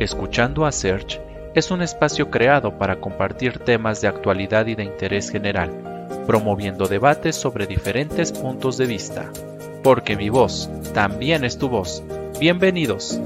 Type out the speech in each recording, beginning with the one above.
Escuchando a Search es un espacio creado para compartir temas de actualidad y de interés general, promoviendo debates sobre diferentes puntos de vista. Porque mi voz también es tu voz. Bienvenidos.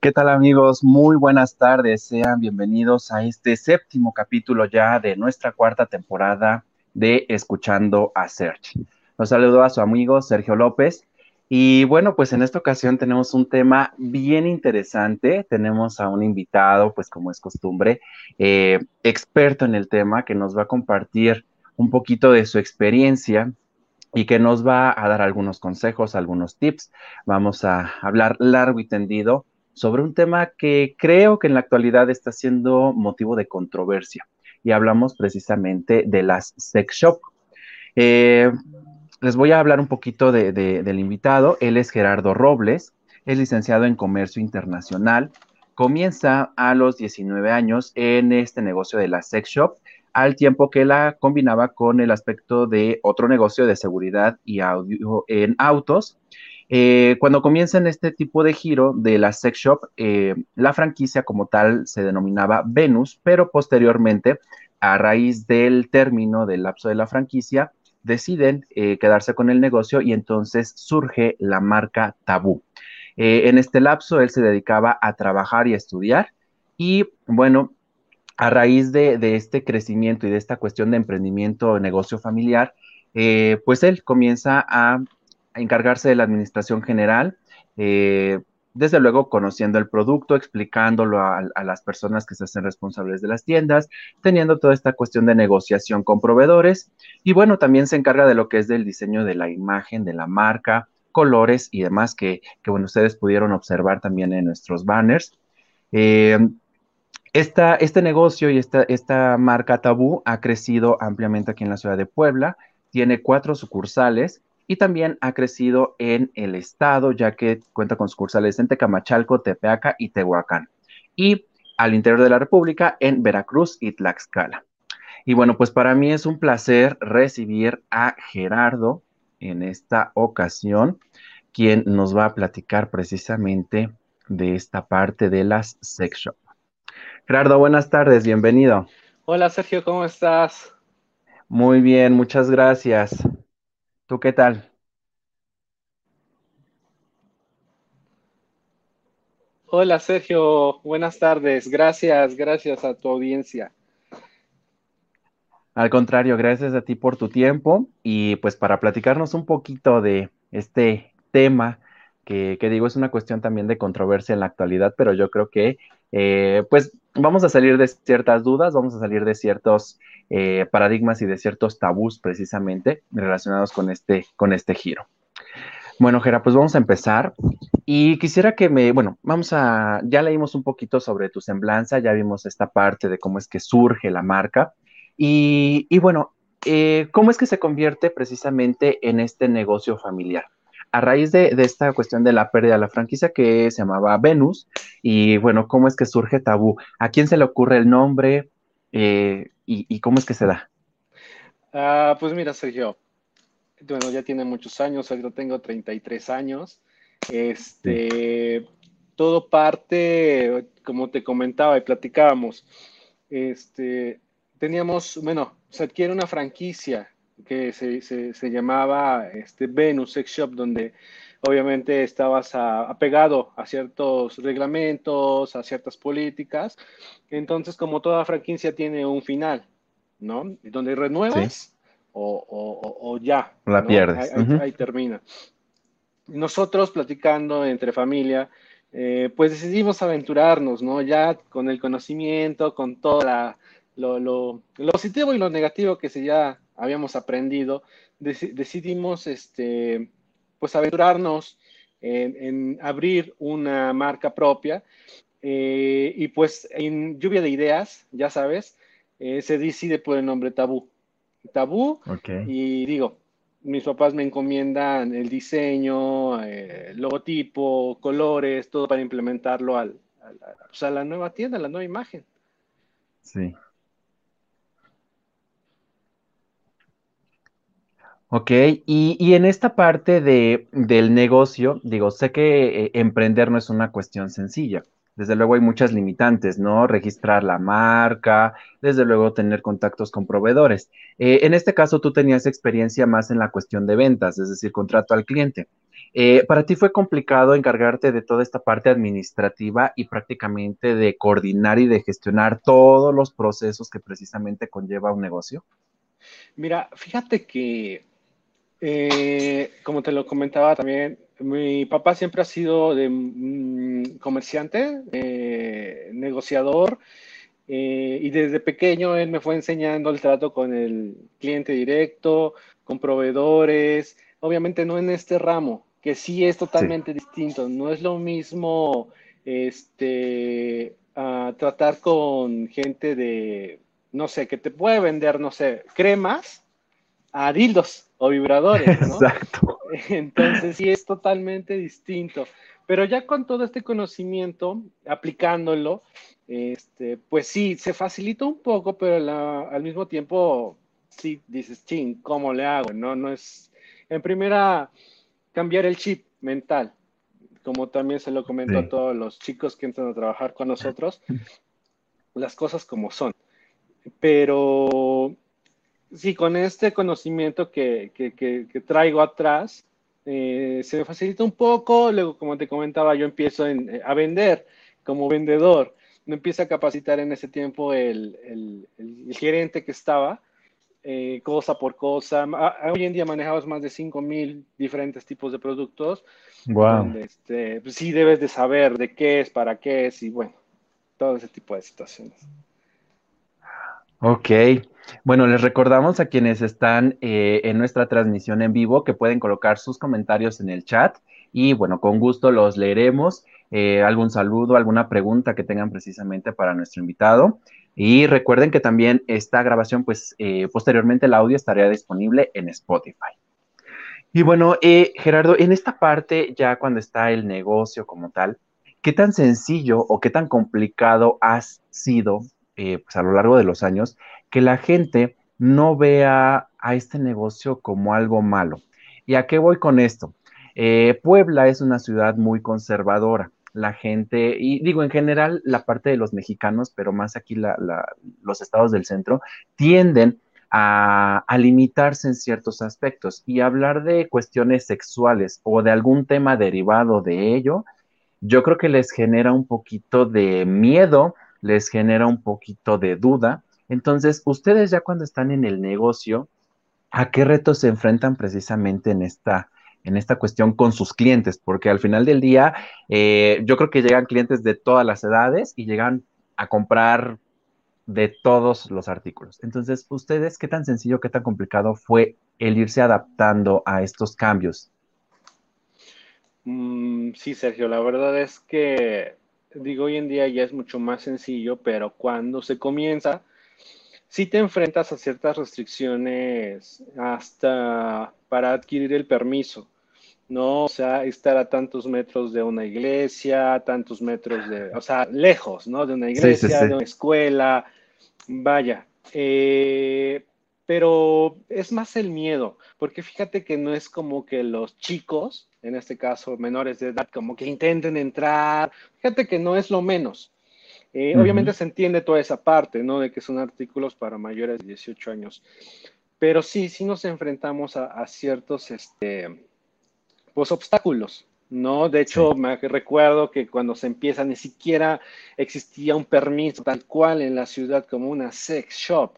¿Qué tal amigos? Muy buenas tardes. Sean bienvenidos a este séptimo capítulo ya de nuestra cuarta temporada de Escuchando a Search. Los saludo a su amigo Sergio López. Y bueno, pues en esta ocasión tenemos un tema bien interesante. Tenemos a un invitado, pues como es costumbre, eh, experto en el tema, que nos va a compartir un poquito de su experiencia y que nos va a dar algunos consejos, algunos tips. Vamos a hablar largo y tendido sobre un tema que creo que en la actualidad está siendo motivo de controversia. Y hablamos precisamente de las sex shop. Eh, les voy a hablar un poquito del invitado. Él es Gerardo Robles, es licenciado en Comercio Internacional. Comienza a los 19 años en este negocio de la sex shop, al tiempo que la combinaba con el aspecto de otro negocio de seguridad y audio en autos eh, cuando comienza en este tipo de giro de la sex shop, eh, la franquicia como tal se denominaba Venus, pero posteriormente, a raíz del término del lapso de la franquicia, deciden eh, quedarse con el negocio y entonces surge la marca Tabú. en este lapso, él se dedicaba a trabajar y a estudiar y bueno, a raíz de, de este crecimiento y de esta cuestión de emprendimiento, negocio familiar, pues él comienza a encargarse de la administración general, eh, desde luego conociendo el producto, explicándolo a, las personas que se hacen responsables de las tiendas, teniendo toda esta cuestión de negociación con proveedores y bueno, también se encarga de lo que es del diseño de la imagen, de la marca, colores y demás que, bueno, ustedes pudieron observar también en nuestros banners. Eh, este negocio y esta, esta marca Tabú ha crecido ampliamente aquí en la ciudad de Puebla, tiene cuatro sucursales y también ha crecido en el estado, ya que cuenta con sucursales en Tecamachalco, Tepeaca y Tehuacán. Y al interior de la República en Veracruz y Tlaxcala. Y bueno, pues para mí es un placer recibir a Gerardo en esta ocasión, quien nos va a platicar precisamente de esta parte de las sex shop. Gerardo, buenas tardes, bienvenido. Hola Sergio, ¿cómo estás? Muy bien, muchas gracias. ¿Tú qué tal? Hola Sergio, buenas tardes. Gracias, gracias a tu audiencia. Al contrario, gracias a ti por tu tiempo y pues para platicarnos un poquito de este tema que, digo es una cuestión también de controversia en la actualidad, pero yo creo que eh, pues vamos a salir de ciertas dudas, vamos a salir de ciertos eh, paradigmas y de ciertos tabús precisamente relacionados con este, con este giro. Bueno, Gera, pues vamos a empezar. Y quisiera que me, bueno, vamos a, ya leímos un poquito sobre tu semblanza, ya vimos esta parte de cómo es que surge la marca. Y, bueno, eh, ¿cómo es que se convierte precisamente en este negocio familiar? A raíz de, esta cuestión de la pérdida de la franquicia que se llamaba Venus, y bueno, ¿cómo es que surge Tabú? ¿A quién se le ocurre el nombre? Eh, y, cómo es que se da? Ah, pues mira, Sergio, bueno, ya tiene muchos años, yo tengo 33 años. Este, todo parte, como te comentaba y platicábamos, este, teníamos, bueno, se adquiere una franquicia que se, se, llamaba este, Venus Sex Shop, donde obviamente estabas apegado a ciertos reglamentos, a ciertas políticas. Entonces, como toda franquicia tiene un final, ¿no? Donde renuevas o, ya. La pierdes. Ahí, termina. Nosotros platicando entre familia, eh, pues decidimos aventurarnos, ¿no? Ya con el conocimiento, con todo lo, lo, positivo y lo negativo que se ya habíamos aprendido, decidimos este, pues aventurarnos en, abrir una marca propia eh, y pues en lluvia de ideas, ya sabes, eh, se decide por el nombre Tabú. Tabú y digo, mis papás me encomiendan el diseño, eh, logotipo, colores, todo para implementarlo al, pues, a la nueva tienda, a la nueva imagen. Sí. Ok, y, en esta parte de, del negocio, digo, sé que eh, emprender no es una cuestión sencilla. Desde luego hay muchas limitantes, ¿no? Registrar la marca, desde luego tener contactos con proveedores. Eh, en este caso, tú tenías experiencia más en la cuestión de ventas, es decir, contrato al cliente. Eh, para ti fue complicado encargarte de toda esta parte administrativa y prácticamente de coordinar y de gestionar todos los procesos que precisamente conlleva un negocio. Mira, fíjate que eh, como te lo comentaba también, mi papá siempre ha sido de mm, comerciante, eh, negociador, eh, y desde pequeño él me fue enseñando el trato con el cliente directo, con proveedores, obviamente no en este ramo, que sí es totalmente distinto, no es lo mismo este, tratar con gente de, no sé, que te puede vender, no sé, cremas a dildos o vibradores, ¿no? Exacto. Entonces sí es totalmente distinto. Pero ya con todo este conocimiento, aplicándolo, este, pues sí, se facilita un poco, pero al mismo tiempo sí dices, ching, ¿cómo le hago? No, no es, en primera, cambiar el chip mental, como también se lo comento a todos los chicos que entran a trabajar con nosotros, las cosas como son. Pero sí, con este conocimiento que, traigo atrás, eh, se me facilita un poco. Luego, como te comentaba, yo empiezo eh, a vender como vendedor. Me empieza a capacitar en ese tiempo el, gerente que estaba, eh, cosa por cosa. hoy en día manejamos más de 5 mil diferentes tipos de productos. Wow. este, pues sí debes de saber de qué es, para qué es y bueno, todo ese tipo de situaciones. Ok, bueno, les recordamos a quienes están eh, en nuestra transmisión en vivo que pueden colocar sus comentarios en el chat y bueno, con gusto los leeremos. Eh, algún saludo, alguna pregunta que tengan precisamente para nuestro invitado. Y recuerden que también esta grabación, pues eh, posteriormente el audio estaría disponible en Spotify. Y bueno, Gerardo, en esta parte, ya cuando está el negocio como tal, ¿qué tan sencillo o qué tan complicado ha sido eh, pues a lo largo de los años, que la gente no vea a este negocio como algo malo. ¿Y a qué voy con esto? Eh, Puebla es una ciudad muy conservadora. La gente, y digo en general la parte de los mexicanos, pero más aquí los estados del centro, tienden a, a, limitarse en ciertos aspectos y hablar de cuestiones sexuales o de algún tema derivado de ello, yo creo que les genera un poquito de miedo les genera un poquito de duda. Entonces, ustedes ya cuando están en el negocio, ¿a qué retos se enfrentan precisamente en esta, en esta cuestión con sus clientes? Porque al final del día, eh, yo creo que llegan clientes de todas las edades y llegan a comprar de todos los artículos. Entonces, ¿ustedes qué tan sencillo, qué tan complicado fue el irse adaptando a estos cambios? Mm, sí, Sergio, la verdad es que digo, hoy en día ya es mucho más sencillo, pero cuando se comienza, sí te enfrentas a ciertas restricciones hasta para adquirir el permiso, ¿no? O sea, estar a tantos metros de una iglesia, tantos metros de, o sea, lejos, ¿no? De una iglesia, de una escuela, vaya. Eh, pero es más el miedo, porque fíjate que no es como que los chicos en este caso menores de edad, como que intenten entrar. Fíjate que no es lo menos. Eh, obviamente se entiende toda esa parte, ¿no? De que son artículos para mayores de 18 años. Pero sí, sí nos enfrentamos a, ciertos, este, pues, obstáculos, ¿no? De hecho, me recuerdo que cuando se empieza ni siquiera existía un permiso tal cual en la ciudad como una sex shop,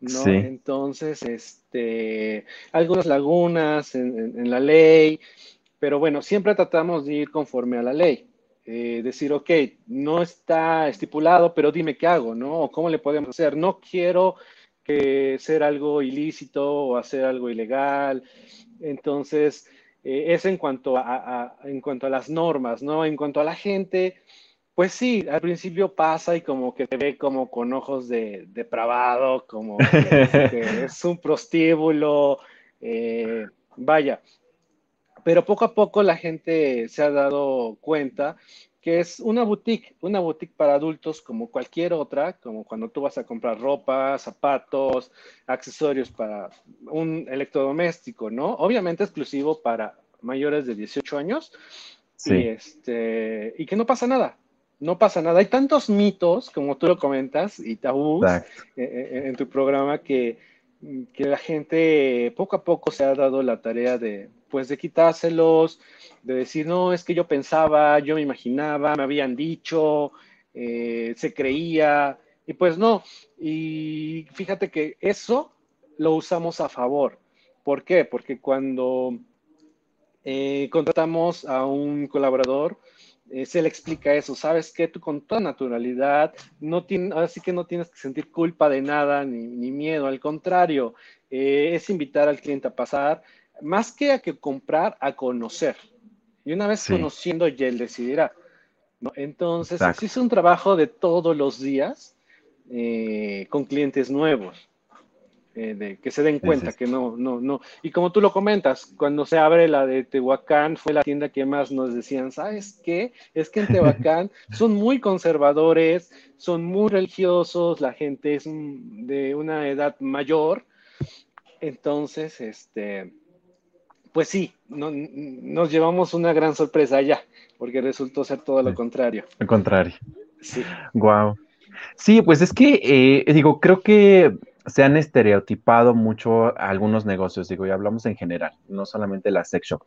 ¿no? Entonces, este, algunas lagunas en, la ley, pero bueno, siempre tratamos de ir conforme a la ley. Eh, decir, ok, no está estipulado, pero dime qué hago, ¿no? ¿Cómo le podemos hacer? No quiero que ser algo ilícito o hacer algo ilegal. Entonces, eh, es en cuanto a, en cuanto a las normas, ¿no? En cuanto a la gente, pues sí, al principio pasa y como que te ve como con ojos de depravado, como que, es un prostíbulo, eh, vaya, pero poco a poco la gente se ha dado cuenta que es una boutique, una boutique para adultos como cualquier otra, como cuando tú vas a comprar ropa, zapatos, accesorios para un electrodoméstico, ¿no? Obviamente exclusivo para mayores de 18 años. Sí. Y, este, y que no pasa nada, no pasa nada. Hay tantos mitos, como tú lo comentas, y tabús eh, eh, en tu programa que, que la gente poco a poco se ha dado la tarea de, pues de quitárselos, de decir, no, es que yo pensaba, yo me imaginaba, me habían dicho, eh, se creía, y pues no. Y fíjate que eso lo usamos a favor. ¿Por qué? Porque cuando eh, contratamos a un colaborador, eh, se le explica eso, sabes que tú con toda naturalidad, no tiene, así que no tienes que sentir culpa de nada ni, miedo, al contrario, es invitar al cliente a pasar, más que a que comprar, a conocer. Y una vez conociendo, ya él decidirá. Entonces, es un trabajo de todos los días eh, con clientes nuevos. Eh, de, que se den cuenta que no, no, no. Y como tú lo comentas, cuando se abre la de Tehuacán, fue la tienda que más nos decían, ¿sabes qué? Es que en Tehuacán son muy conservadores, son muy religiosos, la gente es de una edad mayor. Entonces, este, pues sí, nos llevamos una gran sorpresa allá, porque resultó ser todo lo contrario. Lo contrario. Sí. Wow. Sí, pues es que, eh, digo, creo que se han estereotipado mucho algunos negocios, digo, y hablamos en general, no solamente la sex shop.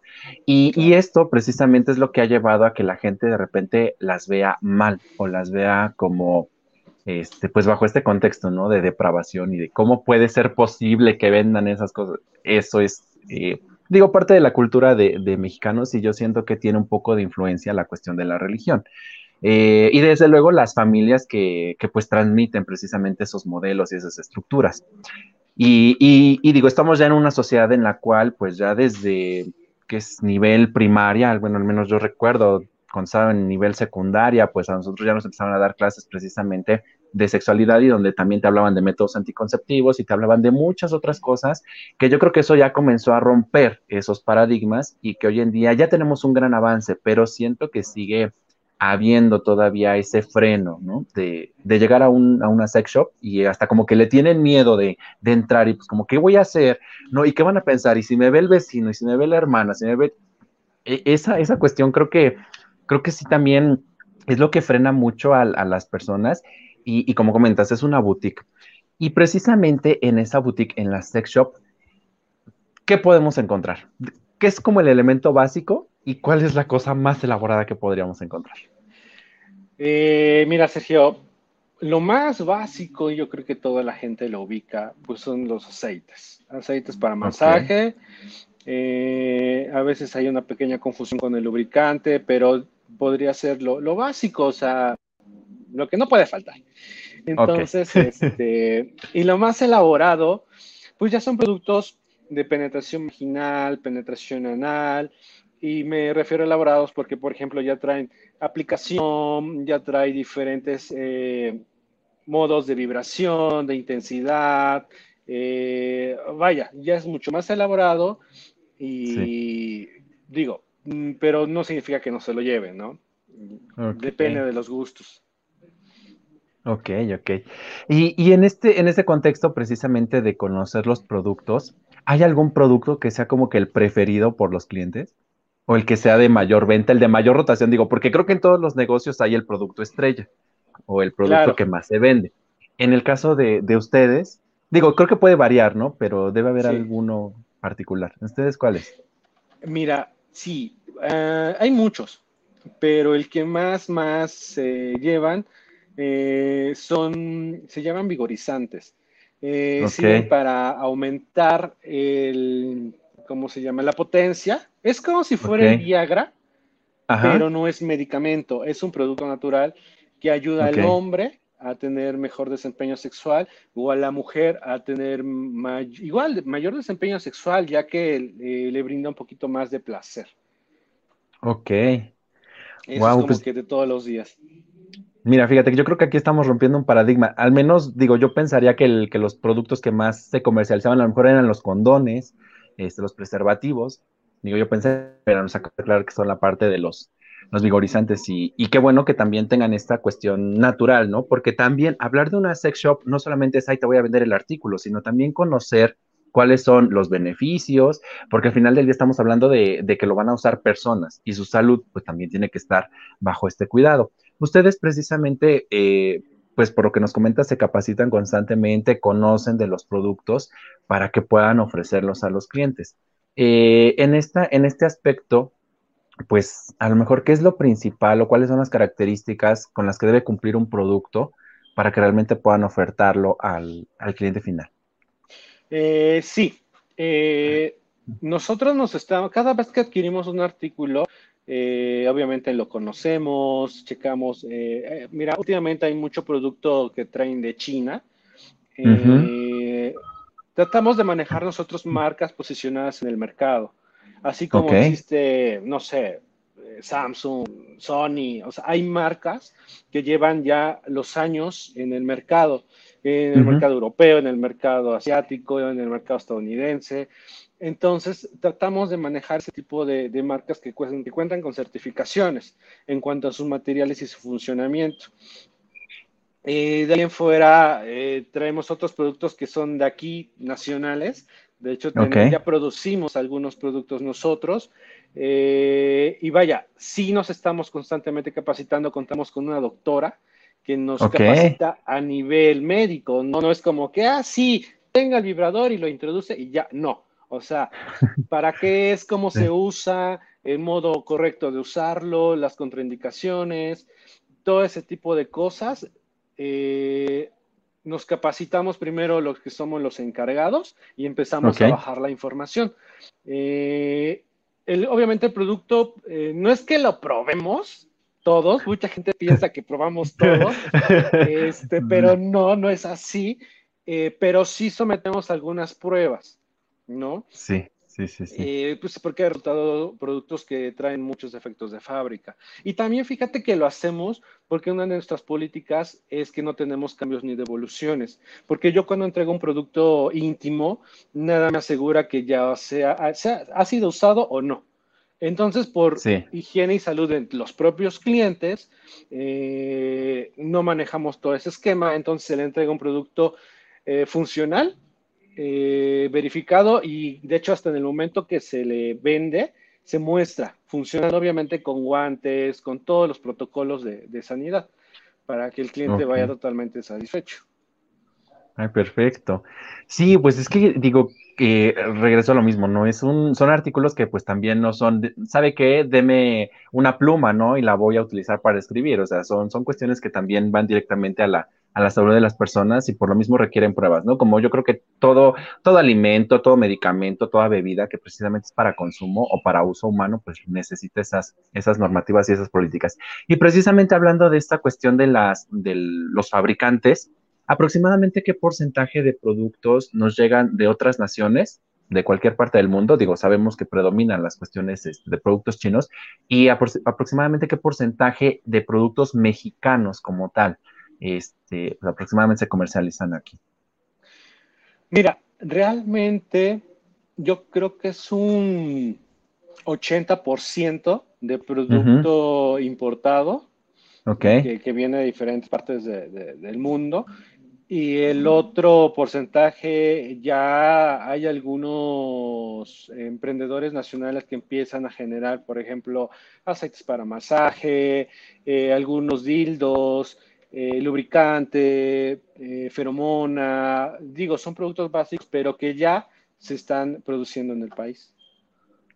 Y, esto precisamente es lo que ha llevado a que la gente de repente las vea mal o las vea como, este, pues bajo este contexto, ¿no? De depravación y de cómo puede ser posible que vendan esas cosas. Eso es, eh, digo, parte de la cultura de, mexicanos y yo siento que tiene un poco de influencia la cuestión de la religión. Eh, y desde luego las familias que, pues transmiten precisamente esos modelos y esas estructuras. Y, digo, estamos ya en una sociedad en la cual pues ya desde que es nivel primaria, bueno, al menos yo recuerdo cuando estaba en nivel secundaria, pues a nosotros ya nos empezaron a dar clases precisamente de sexualidad y donde también te hablaban de métodos anticonceptivos y te hablaban de muchas otras cosas, que yo creo que eso ya comenzó a romper esos paradigmas y que hoy en día ya tenemos un gran avance, pero siento que sigue habiendo todavía ese freno, ¿no? De, llegar a, un, a, una sex shop y hasta como que le tienen miedo de, de, entrar y pues como, ¿qué voy a hacer? ¿No? ¿Y qué van a pensar? ¿Y si me ve el vecino? ¿Y si me ve la hermana? ¿Si me ve...? E, esa, esa cuestión creo que, creo que sí también es lo que frena mucho a, a las personas y, como comentas, es una boutique. Y precisamente en esa boutique, en la sex shop, ¿qué podemos encontrar? ¿Qué es como el elemento básico y cuál es la cosa más elaborada que podríamos encontrar? Eh, mira, Sergio, lo más básico, yo creo que toda la gente lo ubica, pues son los aceites. Aceites para masaje. Eh, a veces hay una pequeña confusión con el lubricante, pero podría ser lo, lo básico, o sea, lo que no puede faltar. Entonces, este, y lo más elaborado, pues ya son productos de penetración vaginal, penetración anal, y me refiero a elaborados porque, por ejemplo, ya traen aplicación, ya trae diferentes eh, modos de vibración, de intensidad, eh, vaya, ya es mucho más elaborado y digo, mm, pero no significa que no se lo lleven, ¿no? Depende de los gustos. Ok, ok. Y, en, este, en este contexto precisamente de conocer los productos, ¿hay algún producto que sea como que el preferido por los clientes? ¿O el que sea de mayor venta, el de mayor rotación? Digo, porque creo que en todos los negocios hay el producto estrella o el producto que más se vende. En el caso de, ustedes, digo, creo que puede variar, ¿no? Pero debe haber alguno particular. ¿Ustedes cuáles? Mira, sí, eh, hay muchos, pero el que más, más se llevan eh, son, se llaman vigorizantes. Eh, sirven para aumentar el, ¿cómo se llama? La potencia. Es como si fuera el Viagra, pero no es medicamento, es un producto natural que ayuda al hombre a tener mejor desempeño sexual o a la mujer a tener igual mayor desempeño sexual ya que eh, le brinda un poquito más de placer. Ok. Eso es como pues que de todos los días. Mira, fíjate, yo creo que aquí estamos rompiendo un paradigma. Al menos, digo, yo pensaría que, que los productos que más se comercializaban a lo mejor eran los condones, este, los preservativos. Digo, yo pensé, pero nos acaba aclarar que son la parte de los, los vigorizantes y, y, qué bueno que también tengan esta cuestión natural, ¿no? Porque también hablar de una sex shop no solamente es, ahí te voy a vender el artículo, sino también conocer cuáles son los beneficios, porque al final del día estamos hablando de, de, que lo van a usar personas y su salud pues también tiene que estar bajo este cuidado. Ustedes precisamente, eh, pues por lo que nos comenta, se capacitan constantemente, conocen de los productos para que puedan ofrecerlos a los clientes. Eh, en, esta, en este aspecto, pues a lo mejor, ¿qué es lo principal o cuáles son las características con las que debe cumplir un producto para que realmente puedan ofertarlo al, al cliente final? Eh, sí. Nosotros nos estamos, cada vez que adquirimos un artículo, eh, obviamente lo conocemos, checamos. Eh, eh, mira, últimamente hay mucho producto que traen de China. Uh -huh. Tratamos de manejar nosotros marcas posicionadas en el mercado. Así como okay. existe, no sé, Samsung, Sony, o sea, hay marcas que llevan ya los años en el mercado, en el uh -huh. mercado europeo, en el mercado asiático, en el mercado estadounidense. Entonces, tratamos de manejar ese tipo de, de marcas que, cuentan, que cuentan con certificaciones en cuanto a sus materiales y su funcionamiento. Eh, de ahí en fuera, eh, traemos otros productos que son de aquí, nacionales. De hecho, okay. ya producimos algunos productos nosotros. Eh, y vaya, sí nos estamos constantemente capacitando, contamos con una doctora que nos okay. capacita a nivel médico. No, no es como que, ah, sí, tenga el vibrador y lo introduce y ya, no. O sea, ¿para qué es? ¿Cómo se usa? El modo correcto de usarlo, las contraindicaciones, todo ese tipo de cosas. Eh, nos capacitamos primero los que somos los encargados y empezamos okay. a bajar la información. Eh, el, obviamente el producto, eh, no es que lo probemos todos, mucha gente piensa que probamos todo, este, pero no, no es así, eh, pero sí sometemos algunas pruebas. ¿No? Sí, sí, sí, sí. Eh, pues porque he resultado productos que traen muchos efectos de fábrica. Y también fíjate que lo hacemos porque una de nuestras políticas es que no tenemos cambios ni devoluciones. Porque yo cuando entrego un producto íntimo, nada me asegura que ya sea, sea ha sido usado o no. Entonces, por sí. higiene y salud de los propios clientes, eh, no manejamos todo ese esquema, entonces se le entrega un producto eh, funcional eh, verificado y de hecho hasta en el momento que se le vende, se muestra, funcionando obviamente con guantes, con todos los protocolos de, de sanidad, para que el cliente okay. vaya totalmente satisfecho. Ay, perfecto. Sí, pues es que digo que regreso a lo mismo, ¿no? Es un, son artículos que pues también no son, ¿sabe qué? Deme una pluma, ¿no? Y la voy a utilizar para escribir, o sea, son, son cuestiones que también van directamente a la, a la salud de las personas y por lo mismo requieren pruebas, ¿no? Como yo creo que todo, todo alimento, todo medicamento, toda bebida que precisamente es para consumo o para uso humano, pues necesita esas, esas normativas y esas políticas. Y precisamente hablando de esta cuestión de las, los fabricantes, aproximadamente qué porcentaje de productos nos llegan de otras naciones, de cualquier parte del mundo, digo, sabemos que predominan las cuestiones este, de productos chinos, y apro aproximadamente qué porcentaje de productos mexicanos como tal, este, pues aproximadamente se comercializan aquí. Mira, realmente yo creo que es un 80% de producto uh -huh. importado okay. que, que, viene de diferentes partes de, de, del mundo y el otro porcentaje, ya hay algunos emprendedores nacionales que empiezan a generar, por ejemplo, aceites para masaje, eh, algunos dildos, eh, lubricante, eh, feromona, digo, son productos básicos, pero que ya se están produciendo en el país.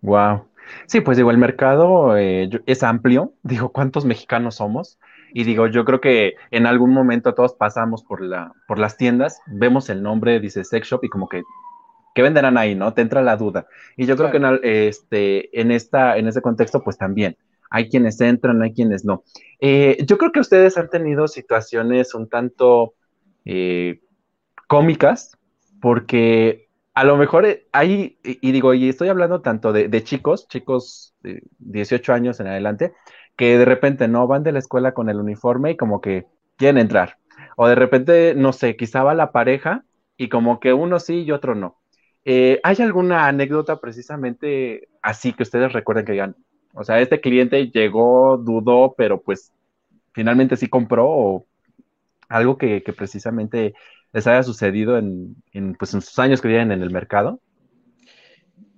Wow. Sí, pues digo, el mercado eh, es amplio. Digo, ¿cuántos mexicanos somos? Y digo, yo creo que en algún momento todos pasamos por, la, por las tiendas, vemos el nombre, dice Sex Shop, y como que, ¿qué venderán ahí? ¿No? Te entra la duda. Y yo creo que en, este, en, esta, en ese contexto, pues también. Hay quienes entran, hay quienes no. Eh, yo creo que ustedes han tenido situaciones un tanto eh, cómicas, porque a lo mejor hay, y digo, y estoy hablando tanto de, chicos, chicos de 18 años en adelante, que de repente no van de la escuela con el uniforme y como que quieren entrar. O de repente, no sé, quizá va la pareja y como que uno sí y otro no. Eh, ¿Hay alguna anécdota precisamente así que ustedes recuerden que digan, O sea, este cliente llegó, dudó, pero pues finalmente sí compró o algo que, precisamente les haya sucedido en, pues, en sus años que viven en el mercado.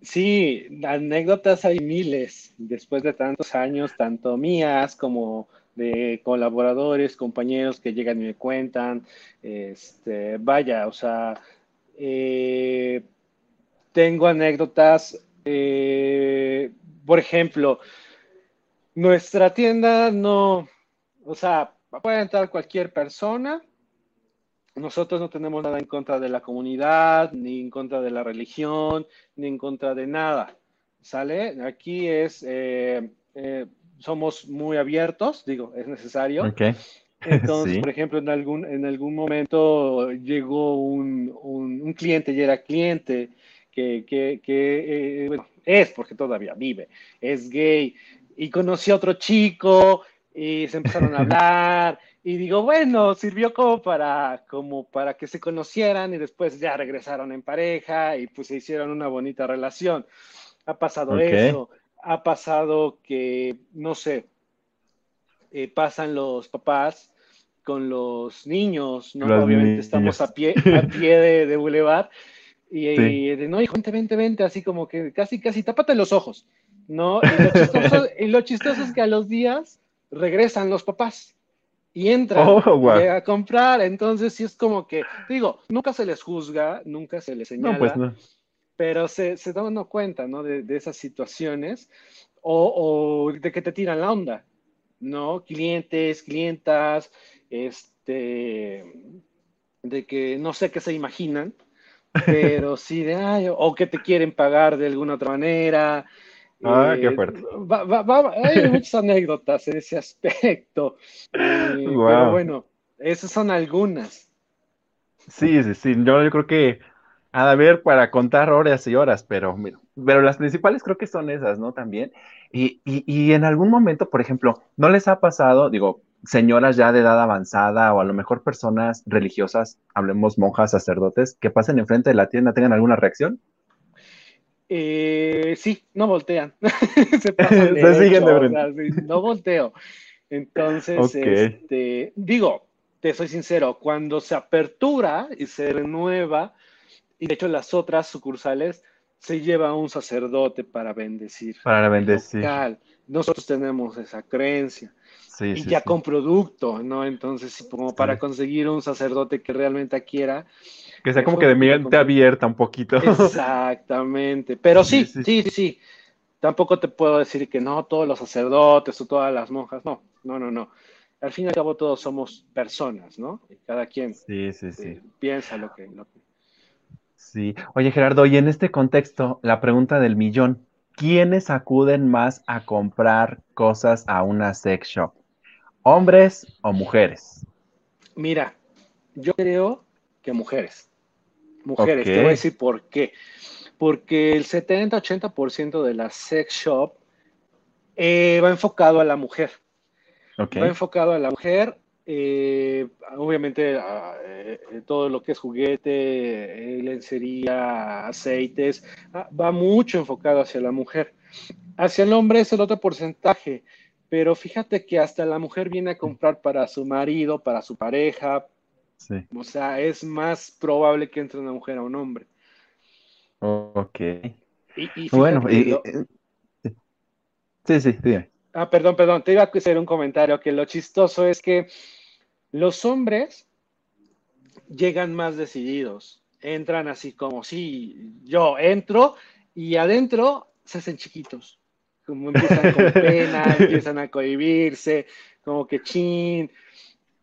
Sí, anécdotas hay miles después de tantos años, tanto mías como de colaboradores, compañeros que llegan y me cuentan. Este, vaya, o sea, eh, tengo anécdotas, eh, por ejemplo, nuestra tienda no, o sea, puede entrar cualquier persona. Nosotros no tenemos nada en contra de la comunidad, ni en contra de la religión, ni en contra de nada. ¿Sale? Aquí es, eh, eh, somos muy abiertos, digo, es necesario. Entonces, por ejemplo, en algún, en algún momento llegó un, un, cliente y era cliente que, que, que eh, bueno, es porque todavía vive, es gay, y conoció a otro chico y se empezaron a hablar y digo, bueno, sirvió como para, como para que se conocieran y después ya regresaron en pareja y pues se hicieron una bonita relación. Ha pasado eso, ha pasado que, no sé, eh, pasan los papás con los niños, ¿no? Obviamente estamos a pie, a pie de, de boulevard y, de, no, hijo, vente, vente, vente, así como que casi, casi, tápate los ojos, ¿no? y lo chistoso es que a los días regresan los papás y entran oh, a comprar. Entonces, sí es como que, digo, nunca se les juzga, nunca se les señala, pues pero se, se dan cuenta, ¿no? De, esas situaciones o, de que te tiran la onda, ¿no? Clientes, clientas, este, de que no sé qué se imaginan, pero sí de, ay, o que te quieren pagar de alguna otra manera, Ah, qué eh, fuerte. hay muchas anécdotas en ese aspecto. Eh, pero bueno, esas son algunas. Sí, sí, sí. Yo, yo creo que ha de haber para contar horas y horas, pero, pero las principales creo que son esas, ¿no? También. Y, y, y en algún momento, por ejemplo, ¿no les ha pasado, digo, señoras ya de edad avanzada o a lo mejor personas religiosas, hablemos monjas, sacerdotes, que pasen enfrente de la tienda, tengan alguna reacción? Eh, sí, no voltean. Se, pasan de siguen de no volteo. Entonces, este, digo, te soy sincero, cuando se apertura y se renueva, y de hecho las otras sucursales se lleva un sacerdote para bendecir. Para bendecir. Nosotros tenemos esa creencia. y ya con producto, ¿no? Entonces, como para conseguir un sacerdote que realmente quiera, que sea como que de mente abierta un poquito. Exactamente. Pero sí, sí, sí, Tampoco te puedo decir que no, todos los sacerdotes o todas las monjas. No, no, no, no. Al fin y al cabo todos somos personas, ¿no? Y cada quien sí, sí, sí. Eh, piensa lo que, lo que... Sí. Oye, Gerardo, y en este contexto, la pregunta del millón. ¿Quiénes acuden más a comprar cosas a una sex shop? ¿Hombres o mujeres? Mira, yo creo que mujeres mujeres. Te voy a decir por qué. Porque el 70-80% de la sex shop eh, va enfocado a la mujer. Va enfocado a la mujer. Eh, obviamente, eh, todo lo que es juguete, lencería, aceites, ah, va mucho enfocado hacia la mujer. Hacia el hombre es el otro porcentaje, pero fíjate que hasta la mujer viene a comprar para su marido, para su pareja, o sea, es más probable que entre una mujer a un hombre. Ok. bueno, y, sí, sí, sí. Ah, perdón, perdón, te iba a hacer un comentario que lo chistoso es que los hombres llegan más decididos, entran así como si yo entro y adentro se hacen chiquitos, como empiezan con pena, empiezan a cohibirse, como que chin,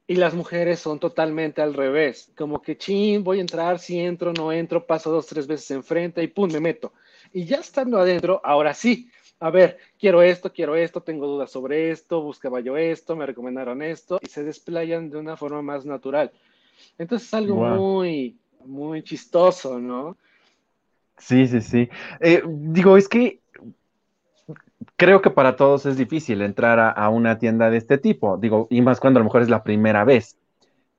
y las mujeres son totalmente al revés, como que chin, voy a entrar, si entro, no entro, paso dos, tres veces enfrente y pum, me meto. Y ya estando adentro, ahora sí, a ver, quiero esto, quiero esto, tengo dudas sobre esto, buscaba yo esto, me recomendaron esto, y se desplayan de una forma más natural. Entonces es algo muy, muy chistoso, ¿no? Sí, sí, sí. Eh, digo, es que creo que para todos es difícil entrar a, una tienda de este tipo, digo, y más cuando a lo mejor es la primera vez.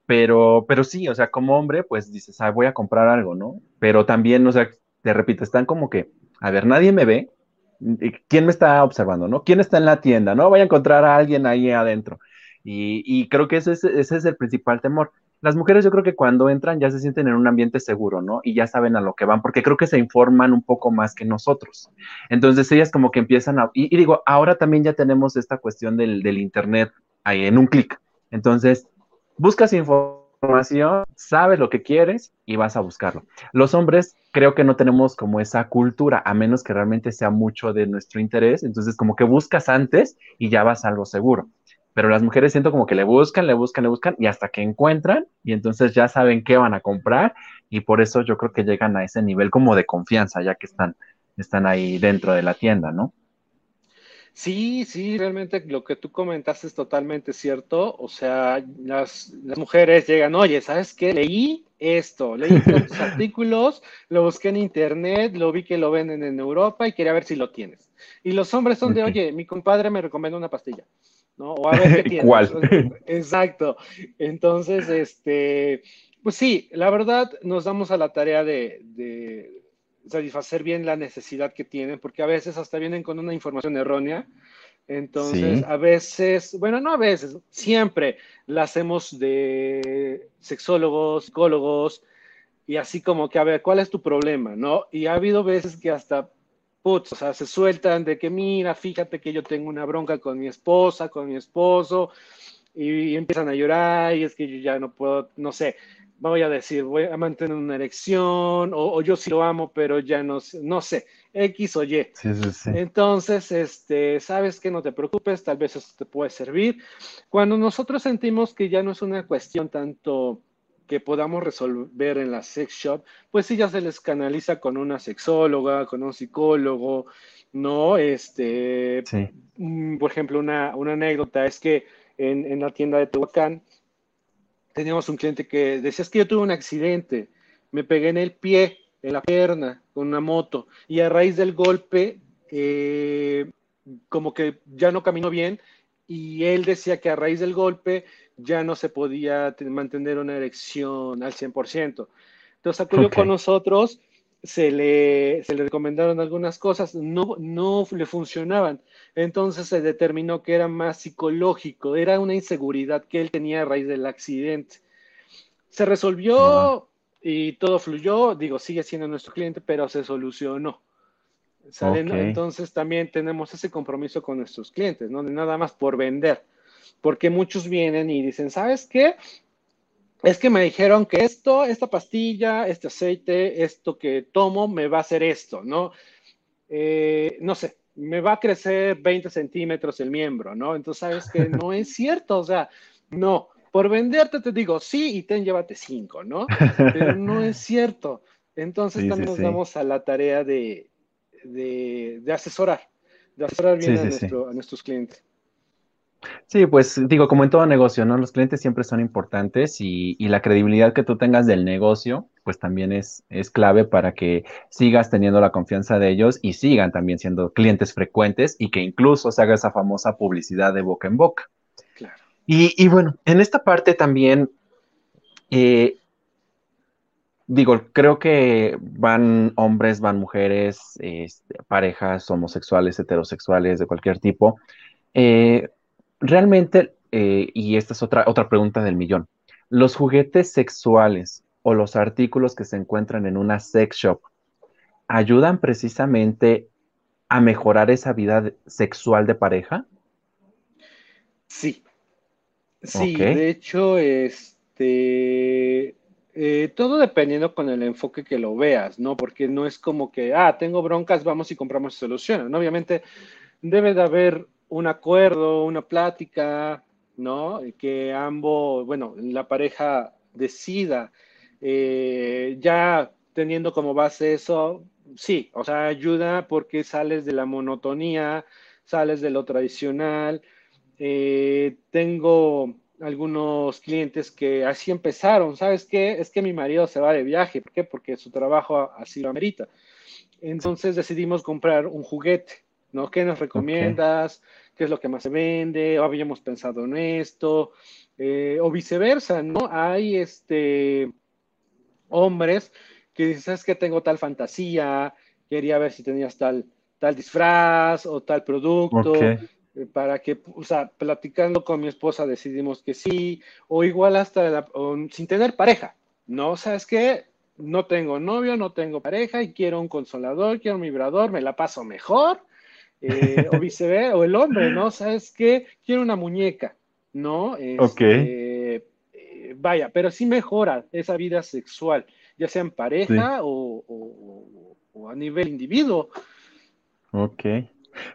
Pero, pero sí, o sea, como hombre, pues dices, ah, voy a comprar algo, ¿no? Pero también, o sea, te repito, están como que, a ver, nadie me ve, ¿quién me está observando? ¿No? ¿Quién está en la tienda? ¿No? Voy a encontrar a alguien ahí adentro. Y, creo que ese es, el principal temor. Las mujeres yo creo que cuando entran ya se sienten en un ambiente seguro, ¿no? Y ya saben a lo que van, porque creo que se informan un poco más que nosotros. Entonces ellas como que empiezan a... Y, digo, ahora también ya tenemos esta cuestión del, del Internet ahí en un clic. Entonces, buscas información, sabes lo que quieres y vas a buscarlo. Los hombres creo que no tenemos como esa cultura, a menos que realmente sea mucho de nuestro interés. Entonces, como que buscas antes y ya vas a algo seguro pero las mujeres siento como que le buscan, le buscan, le buscan y hasta que encuentran y entonces ya saben qué van a comprar y por eso yo creo que llegan a ese nivel como de confianza ya que están, están ahí dentro de la tienda, ¿no? Sí, sí, realmente lo que tú comentaste es totalmente cierto. O sea, las, mujeres llegan, oye, ¿sabes qué? Leí esto, leí estos artículos, lo busqué en internet, lo vi que lo venden en Europa y quería ver si lo tienes. Y los hombres son de, oye, mi compadre me recomendó una pastilla. ¿no? O a ver qué Exacto. Entonces, este, pues sí, la verdad nos damos a la tarea de, satisfacer bien la necesidad que tienen, porque a veces hasta vienen con una información errónea. Entonces, a veces, bueno, no a veces, siempre la hacemos de sexólogos, psicólogos, y así como que, a ver, ¿cuál es tu problema? ¿No? Y ha habido veces que hasta putz, o sea, se sueltan de que mira, fíjate que yo tengo una bronca con mi esposa, con mi esposo, y, empiezan a llorar, y es que yo ya no puedo, no sé, voy a decir, voy a mantener una erección, o, yo sí lo amo, pero ya no, no sé, X o Y. Sí, sí, sí. Entonces, este, sabes que no te preocupes, tal vez esto te puede servir. Cuando nosotros sentimos que ya no es una cuestión tanto que podamos resolver en la sex shop, pues sí ya se les canaliza con una sexóloga, con un psicólogo, ¿no? Este, mm, por ejemplo, una, anécdota es que en, la tienda de Tehuacán teníamos un cliente que decía, es que yo tuve un accidente, me pegué en el pie, en la pierna, con una moto, y a raíz del golpe, eh, como que ya no caminó bien, y él decía que a raíz del golpe ya no se podía mantener una erección al 100%. Entonces acudió con nosotros, se le, se le recomendaron algunas cosas, no, no le funcionaban. Entonces se determinó que era más psicológico, era una inseguridad que él tenía a raíz del accidente. Se resolvió y todo fluyó, digo, sigue siendo nuestro cliente, pero se solucionó. Entonces también tenemos ese compromiso con nuestros clientes, no nada más por vender porque muchos vienen y dicen, ¿sabes qué? Es que me dijeron que esto, esta pastilla, este aceite, esto que tomo, me va a hacer esto, ¿no? Eh, no sé, me va a crecer 20 centímetros el miembro, ¿no? Entonces, ¿sabes que No es cierto, o sea, no. Por venderte te digo, sí, y ten, llévate cinco, ¿no? Pero no es cierto. Entonces también nos damos a la tarea de, asesorar, de asesorar bien a nuestros clientes. Sí, pues digo, como en todo negocio, ¿no? Los clientes siempre son importantes y, la credibilidad que tú tengas del negocio, pues también es, es clave para que sigas teniendo la confianza de ellos y sigan también siendo clientes frecuentes y que incluso se haga esa famosa publicidad de boca en boca. Claro. Y, bueno, en esta parte también, eh, digo, creo que van hombres, van mujeres, este, parejas homosexuales, heterosexuales, de cualquier tipo. Eh, realmente, eh, y esta es otra, otra pregunta del millón, ¿los juguetes sexuales o los artículos que se encuentran en una sex shop ayudan precisamente a mejorar esa vida sexual de pareja? Sí. Sí, de hecho, este, eh, todo dependiendo con el enfoque que lo veas, ¿no? Porque no es como que, ah, tengo broncas, vamos y compramos soluciones, ¿no? Obviamente debe de haber un acuerdo, una plática, ¿no? Que ambos, bueno, la pareja decida, eh, ya teniendo como base eso, sí, o sea, ayuda porque sales de la monotonía, sales de lo tradicional. Eh, tengo algunos clientes que así empezaron, ¿sabes qué? Es que mi marido se va de viaje, ¿por qué? Porque su trabajo así lo amerita. Entonces decidimos comprar un juguete, ¿no? ¿Qué nos recomiendas? Qué es lo que más se vende, o habíamos pensado en esto, eh, o viceversa, ¿no? Hay este, hombres que dicen, es que tengo tal fantasía, quería ver si tenías tal, tal disfraz o tal producto. Para que, o sea, platicando con mi esposa decidimos que sí, o igual hasta sin tener pareja, ¿no? ¿Sabes qué? No tengo novio, no tengo pareja y quiero un consolador, quiero un vibrador, me la paso mejor, eh, o viceversa, o el hombre, ¿no? ¿Sabes qué? Quiero una muñeca, ¿no? ok. Este, eh, vaya, pero sí mejora esa vida sexual, ya sea en pareja o, o a nivel individuo. Ok.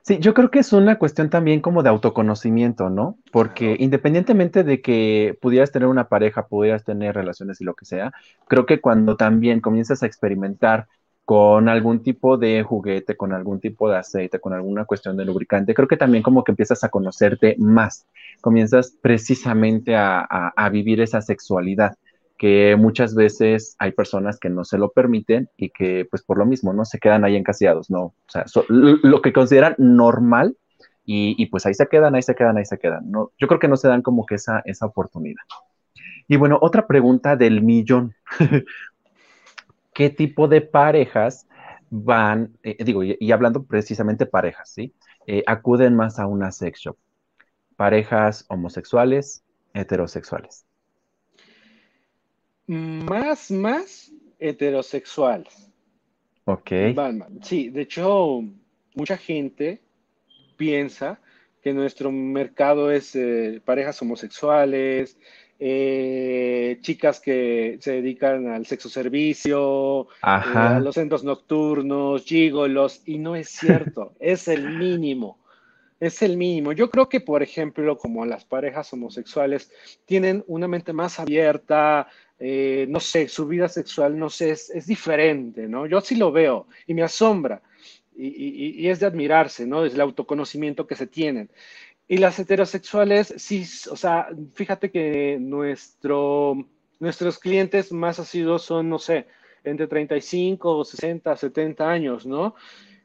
Sí, yo creo que es una cuestión también como de autoconocimiento, ¿no? Porque independientemente de que pudieras tener una pareja, pudieras tener relaciones y lo que sea, creo que cuando también comienzas a experimentar con algún tipo de juguete, con algún tipo de aceite, con alguna cuestión de lubricante, creo que también como que empiezas a conocerte más, comienzas precisamente a, vivir esa sexualidad que muchas veces hay personas que no se lo permiten y que pues por lo mismo no se quedan ahí encasillados, no, o sea, lo que consideran normal y, pues ahí se quedan, ahí se quedan, ahí se quedan. No, yo creo que no se dan como que esa, esa oportunidad. Y bueno, otra pregunta del millón. ¿Qué tipo de parejas van, eh, digo, y, hablando precisamente parejas, ¿sí? Eh, acuden más a una sex shop. Parejas homosexuales, heterosexuales más, más heterosexuales. Ok. Sí, de hecho, mucha gente piensa que nuestro mercado es eh, parejas homosexuales, eh, chicas que se dedican al sexo servicio, eh, a los centros nocturnos, gigolos, y no es cierto, es el mínimo. Es el mínimo. Yo creo que, por ejemplo, como las parejas homosexuales tienen una mente más abierta, eh, no sé, su vida sexual, no sé, es, diferente, ¿no? Yo sí lo veo y me asombra y, es de admirarse, ¿no? Es el autoconocimiento que se tienen. Y las heterosexuales, sí, o sea, fíjate que nuestro, nuestros clientes más asiduos son, no sé, entre 35, 60, 70 años, ¿no?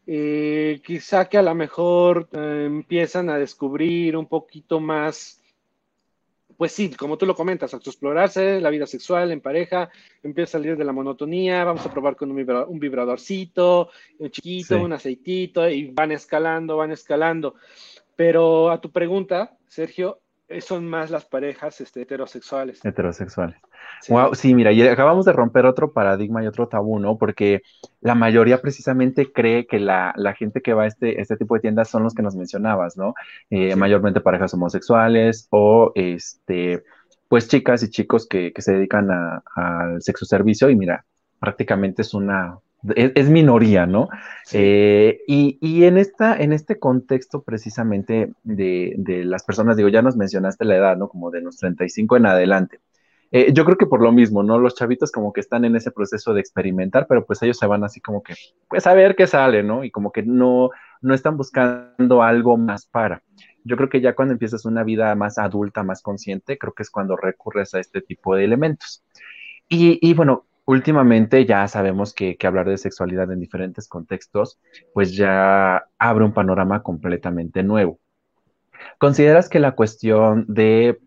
Eh, quizá que a lo mejor eh, empiezan a descubrir un poquito más pues sí, como tú lo comentas, explorarse la vida sexual en pareja, empieza a salir de la monotonía, vamos a probar con un, vibradorcito, un chiquito, un aceitito, y van escalando, van escalando. Pero a tu pregunta, Sergio, eh, son más las parejas este, heterosexuales. Heterosexuales. Sí. Wow, sí, mira, y acabamos de romper otro paradigma y otro tabú, ¿no? Porque la mayoría precisamente cree que la, gente que va a este, este tipo de tiendas son los que nos mencionabas, ¿no? Eh, mayormente parejas homosexuales o este, pues chicas y chicos que, se dedican al sexo servicio y mira, prácticamente es una, es, minoría, ¿no? Eh, y, en, esta, en este contexto precisamente de, de, las personas, digo, ya nos mencionaste la edad, ¿no? Como de los 35 en adelante. Eh, yo creo que por lo mismo, ¿no? Los chavitos como que están en ese proceso de experimentar, pero pues ellos se van así como que, pues a ver qué sale, ¿no? Y como que no, no están buscando algo más para. Yo creo que ya cuando empiezas una vida más adulta, más consciente, creo que es cuando recurres a este tipo de elementos. Y, y bueno, últimamente ya sabemos que, que, hablar de sexualidad en diferentes contextos, pues ya abre un panorama completamente nuevo. ¿Consideras que la cuestión de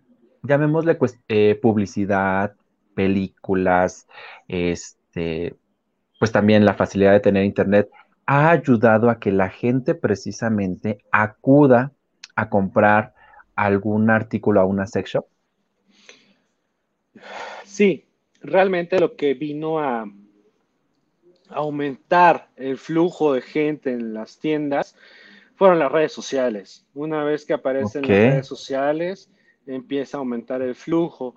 llamémosle eh, publicidad, películas, este, pues también la facilidad de tener internet, ha ayudado a que la gente precisamente acuda a comprar algún artículo a una sex shop? Sí, realmente lo que vino a aumentar el flujo de gente en las tiendas fueron las redes sociales. Una vez que aparecen las redes sociales, empieza a aumentar el flujo.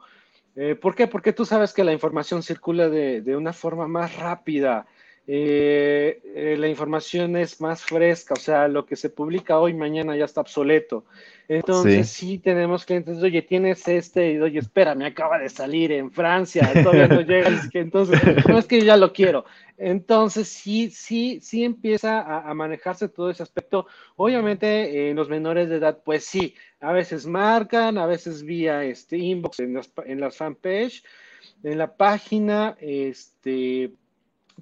Eh, ¿Por qué? Porque tú sabes que la información circula de, de una forma más rápida. Eh, eh, la información es más fresca, o sea, lo que se publica hoy, mañana ya está obsoleto. Entonces, sí, tenemos clientes, oye, tienes este, y oye, espera, me acaba de salir en Francia, todavía no llega, entonces, no es que ya lo quiero. Entonces, sí, sí, sí empieza a, manejarse todo ese aspecto. Obviamente, en los menores de edad, pues sí, a veces marcan, a veces vía este inbox en las, en las fanpage, en la página, este,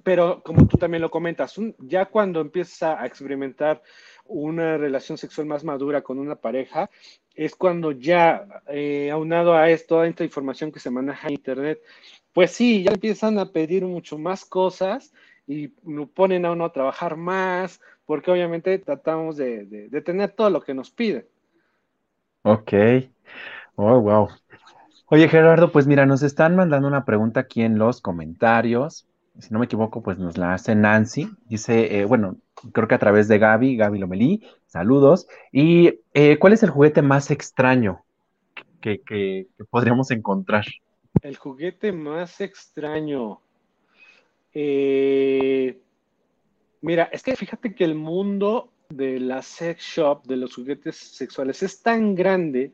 pero como tú también lo comentas, ya cuando empiezas a experimentar una relación sexual más madura con una pareja, es cuando ya, eh, aunado a esto, toda esta información que se maneja en Internet, pues sí, ya empiezan a pedir mucho más cosas y lo ponen a uno a trabajar más, porque obviamente tratamos de, de tener todo lo que nos piden. Ok. Oh, wow. Oye, Gerardo, pues mira, nos están mandando una pregunta aquí en los comentarios. Si no me equivoco, pues nos la hace Nancy. Dice, eh, bueno, creo que a través de Gaby, Gaby Lomelí, saludos. ¿Y eh, cuál es el juguete más extraño que, que, podríamos encontrar? El juguete más extraño. Eh, mira, es que fíjate que el mundo de la sex shop, de los juguetes sexuales, es tan grande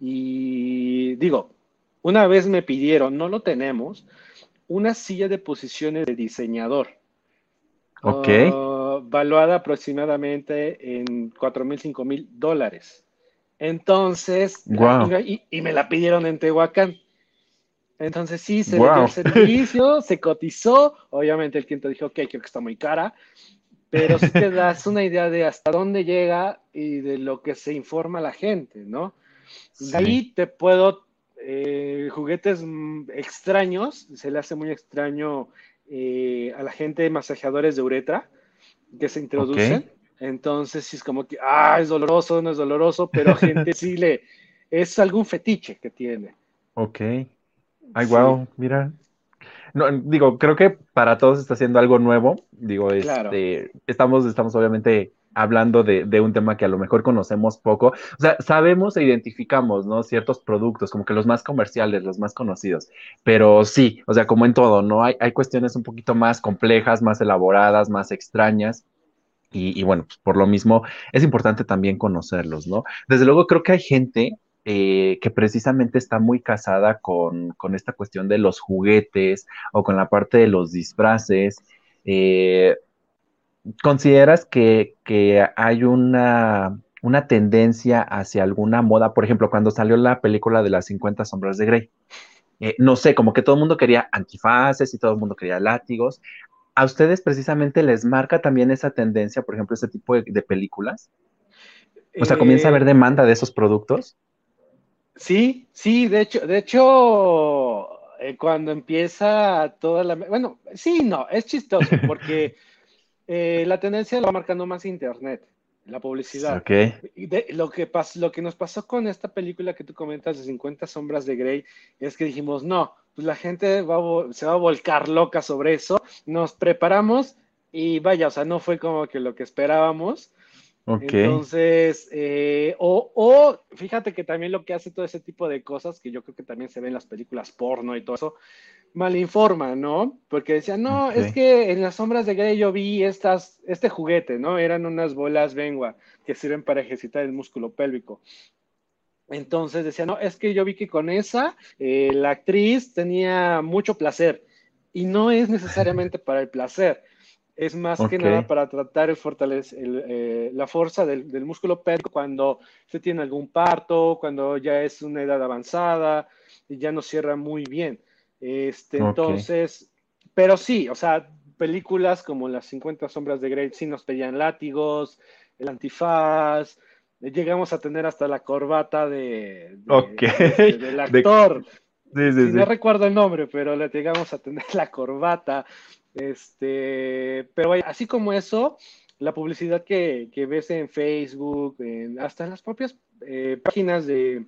y digo, una vez me pidieron, no lo tenemos, una silla de posiciones de diseñador. Ok. Uh, valuada aproximadamente en 4 mil, 5 mil dólares. Entonces, y, me la pidieron en Tehuacán. Entonces sí, se dio el servicio, se cotizó. Obviamente el cliente dijo, ok, creo que está muy cara pero sí te das una idea de hasta dónde llega y de lo que se informa la gente, ¿no? ahí te puedo, eh, juguetes extraños, se le hace muy extraño eh, a la gente de masajeadores de uretra que se introducen. Entonces, sí es como que, ah, es doloroso, no es doloroso, pero gente sí le, es algún fetiche que tiene. Ok. Ay, wow, mira, no, digo, creo que para todos está siendo algo nuevo. Digo, este, estamos, estamos obviamente hablando de, de, un tema que a lo mejor conocemos poco. O sea, sabemos e identificamos, ¿no? Ciertos productos, como que los más comerciales, los más conocidos. Pero sí, o sea, como en todo, ¿no? Hay, hay cuestiones un poquito más complejas, más elaboradas, más extrañas. Y, bueno, pues por lo mismo es importante también conocerlos, ¿no? Desde luego creo que hay gente eh, que precisamente está muy casada con, esta cuestión de los juguetes o con la parte de los disfraces. Eh, ¿Consideras que, hay una, tendencia hacia alguna moda? Por ejemplo, cuando salió la película de las 50 sombras de Grey. Eh, no sé, como que todo el mundo quería antifaces y todo el mundo quería látigos. ¿A ustedes precisamente les marca también esa tendencia, por ejemplo, ese tipo de, de películas? O sea, ¿comienza a haber demanda de esos productos? Sí, sí, de hecho, de hecho, eh, cuando empieza toda la... Bueno, sí, no, es chistoso porque eh, la tendencia lo va marcando más Internet, la publicidad. Y lo, que lo que nos pasó con esta película que tú comentas de 50 sombras de Grey es que dijimos, no, pues la gente va se va a volcar loca sobre eso, nos preparamos y vaya, o sea, no fue como que lo que esperábamos. Entonces, eh, o, fíjate que también lo que hace todo ese tipo de cosas, que yo creo que también se ve en las películas porno y todo eso, malinforma, ¿no? Porque decían, no, es que en las sombras de Grey yo vi estas, este juguete, ¿no? Eran unas bolas bengua que sirven para ejercitar el músculo pélvico. Entonces decían, no, es que yo vi que con esa eh, la actriz tenía mucho placer y no es necesariamente para el placer es más que nada para tratar de fortalecer eh, la fuerza del, músculo pélvico cuando se tiene algún parto, cuando ya es una edad avanzada y ya no cierra muy bien. Este, Entonces, pero sí, o sea, películas como Las 50 sombras de Grey sí nos pedían látigos, el antifaz, llegamos a tener hasta la corbata de, este, del actor. No recuerdo el nombre, pero le llegamos a tener la corbata. Este, pero así como eso, la publicidad que, ves en Facebook, hasta en las propias eh, páginas de,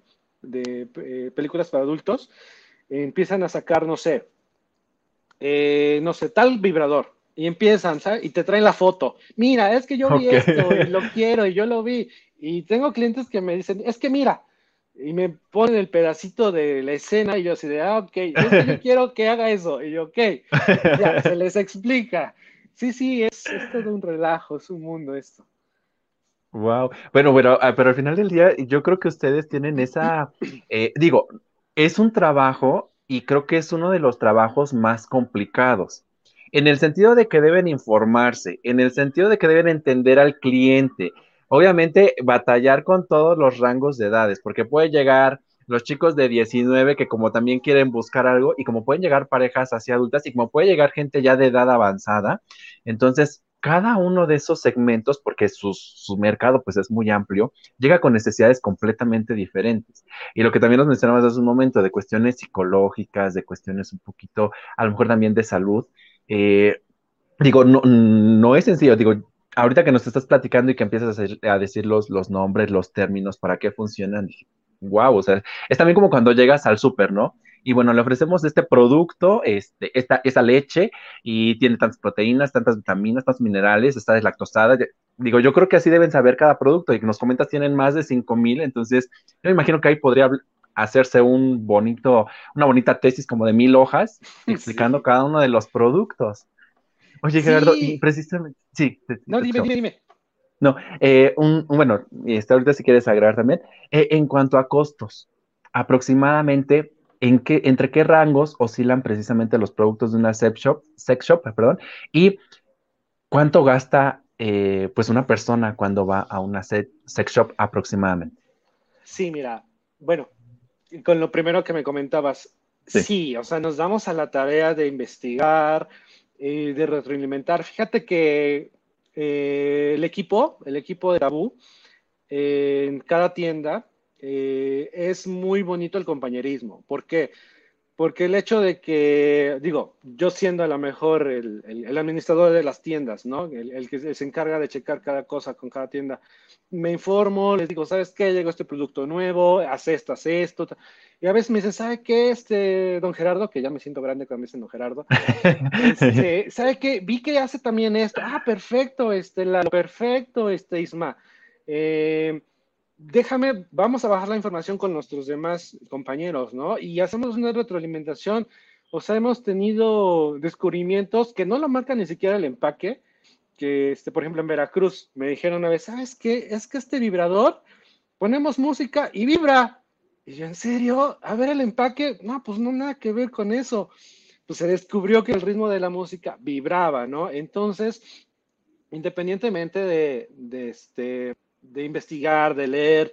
eh, películas para adultos, empiezan a sacar, no sé, eh, no sé, tal vibrador. Y empiezan, ¿sabes? Y te traen la foto. Mira, es que yo vi esto y lo quiero y yo lo vi. Y tengo clientes que me dicen, es que mira, y me ponen el pedacito de la escena y yo así de, ah, ok, yo quiero que haga eso. Y yo, ok, ya, se les explica. Sí, sí, es, todo un relajo, es un mundo esto. Wow. Bueno, bueno, ah, pero al final del día yo creo que ustedes tienen esa, eh, digo, es un trabajo y creo que es uno de los trabajos más complicados. En el sentido de que deben informarse, en el sentido de que deben entender al cliente, Obviamente, batallar con todos los rangos de edades, porque puede llegar los chicos de 19 que como también quieren buscar algo y como pueden llegar parejas así adultas y como puede llegar gente ya de edad avanzada. Entonces, cada uno de esos segmentos, porque su, su, mercado pues es muy amplio, llega con necesidades completamente diferentes. Y lo que también nos mencionabas hace un momento de cuestiones psicológicas, de cuestiones un poquito, a lo mejor también de salud, eh, digo, no, no es sencillo, digo, ahorita que nos estás platicando y que empiezas a, decir los, los, nombres, los términos, para qué funcionan, wow, o sea, es también como cuando llegas al súper, ¿no? Y bueno, le ofrecemos este producto, este, esta, esa leche, y tiene tantas proteínas, tantas vitaminas, tantos minerales, está deslactosada. Digo, yo creo que así deben saber cada producto, y que nos comentas tienen más de 5000, entonces yo me imagino que ahí podría hacerse un bonito, una bonita tesis como de mil hojas, explicando cada uno de los productos. Oye, Gerardo, y precisamente, sí. no, dime, dime, dime. No, eh, un, bueno, este, ahorita si quieres agregar también, eh, en cuanto a costos, aproximadamente, ¿en qué, ¿entre qué rangos oscilan precisamente los productos de una sex shop, sex shop perdón, y cuánto gasta eh, pues una persona cuando va a una sex shop aproximadamente? Sí, mira, bueno, con lo primero que me comentabas, sí o sea, nos damos a la tarea de investigar, eh, de retroalimentar. Fíjate que eh, el equipo, el equipo de Tabú, eh, en cada tienda es muy bonito el compañerismo. ¿Por qué? Porque el hecho de que, digo, yo siendo a lo mejor el, administrador de las tiendas, ¿no? El, que se encarga de checar cada cosa con cada tienda, me informo, les digo, ¿sabes qué? Llegó este producto nuevo, haz esto, haz esto. Y a veces me dicen, ¿sabe qué? Este, don Gerardo, que ya me siento grande cuando me dicen don Gerardo, este, ¿sabe qué? Vi que hace también esto. Ah, perfecto, este, la, perfecto, este, Isma. Eh, déjame, vamos a bajar la información con nuestros demás compañeros, ¿no? Y hacemos una retroalimentación. O sea, hemos tenido descubrimientos que no lo marca ni siquiera el empaque, que, este, por ejemplo, en Veracruz me dijeron una vez, ¿sabes qué? Es que este vibrador, ponemos música y vibra. Y yo, ¿en serio? A ver el empaque. No, pues no, nada que ver con eso. Pues se descubrió que el ritmo de la música vibraba, ¿no? Entonces, independientemente de, de, este, de investigar, de leer,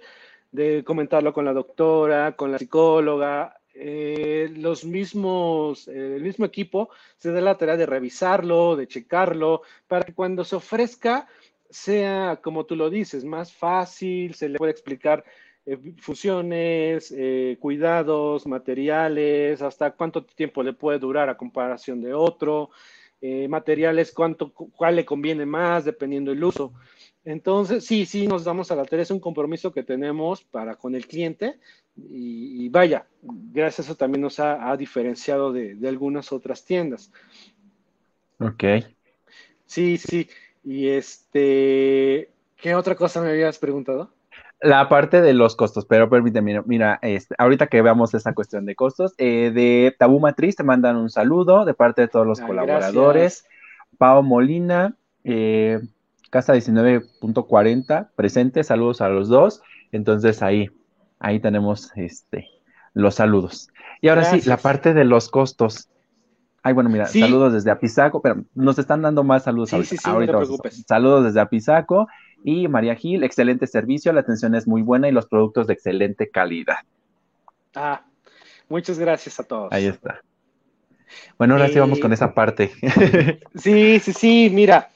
de comentarlo con la doctora, con la psicóloga, eh, los mismos, eh, el mismo equipo se da la tarea de revisarlo, de checarlo, para que cuando se ofrezca sea, como tú lo dices, más fácil, se le puede explicar eh, funciones, eh, cuidados, materiales, hasta cuánto tiempo le puede durar a comparación de otro, materiales, cuánto, cuál le conviene más dependiendo del uso. Entonces, sí, sí, nos damos a la tarea, es un compromiso que tenemos para con el cliente y, vaya, gracias a eso también nos ha, diferenciado de, de, algunas otras tiendas. Ok. Sí, sí, y este, ¿qué otra cosa me habías preguntado? la parte de los costos, pero permíteme, mira, este, ahorita que veamos esa cuestión de costos, eh, de Tabú Matriz te mandan un saludo de parte de todos los colaboradores. Pao Molina, eh, Casa 19.40, presente, saludos a los dos. Entonces ahí, ahí tenemos este, los saludos. Y ahora sí, la parte de los costos. Ay, bueno, mira, saludos desde Apizaco, pero nos están dando más saludos sí, Sí, sí, no te preocupes. Saludos desde Apizaco. Y María Gil, excelente servicio, la atención es muy buena y los productos de excelente calidad. Ah, muchas gracias a todos. Ahí está. Bueno, ahora sí vamos con esa parte. sí, sí, sí, mira,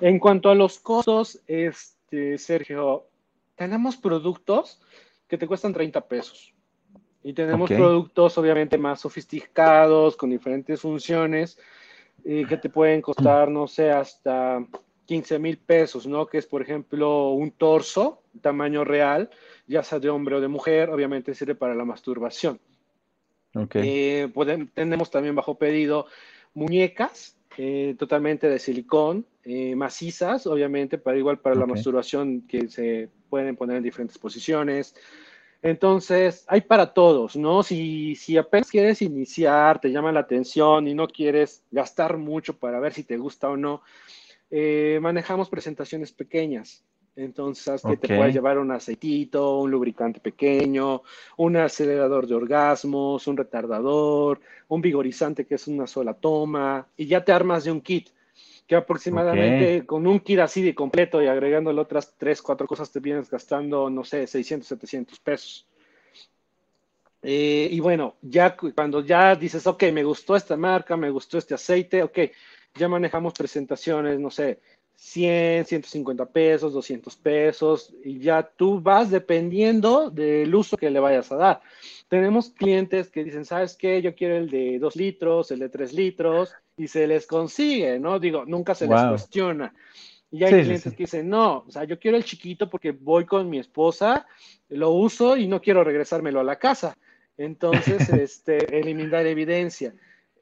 en cuanto a los costos, este, Sergio, tenemos productos que te cuestan 30 pesos. Y tenemos productos obviamente más sofisticados, con diferentes funciones, eh, que te pueden costar, no sé, hasta 15 mil pesos, ¿no? Que es, por ejemplo, un torso, tamaño real, ya sea de hombre o de mujer, obviamente sirve para la masturbación. Okay. Eh, tenemos también bajo pedido muñecas eh, totalmente de silicón, eh, macizas, obviamente, para igual para la masturbación que se pueden poner en diferentes posiciones. Entonces, hay para todos, ¿no? Si, si apenas quieres iniciar, te llama la atención y no quieres gastar mucho para ver si te gusta o no, eh, manejamos presentaciones pequeñas. Entonces, que te puedes llevar un aceitito, un lubricante pequeño, un acelerador de orgasmos, un retardador, un vigorizante que es una sola toma, y ya te armas de un kit, que aproximadamente con un kit así de completo y agregándole otras tres, cuatro cosas te vienes gastando, no sé, 600, 700 pesos. Eh, y bueno, ya cuando ya dices, ok, me gustó esta marca, me gustó este aceite, ok, ya manejamos presentaciones, no sé, 100, 150 pesos, 200 pesos, y ya tú vas dependiendo del uso que le vayas a dar. Tenemos clientes que dicen, ¿sabes qué? Yo quiero el de 2 litros, el de 3 litros, y se les consigue, ¿no? Digo, nunca se les cuestiona. Y hay clientes que dicen, no, o sea, yo quiero el chiquito porque voy con mi esposa, lo uso y no quiero regresármelo a la casa. Entonces, este, eliminar evidencia,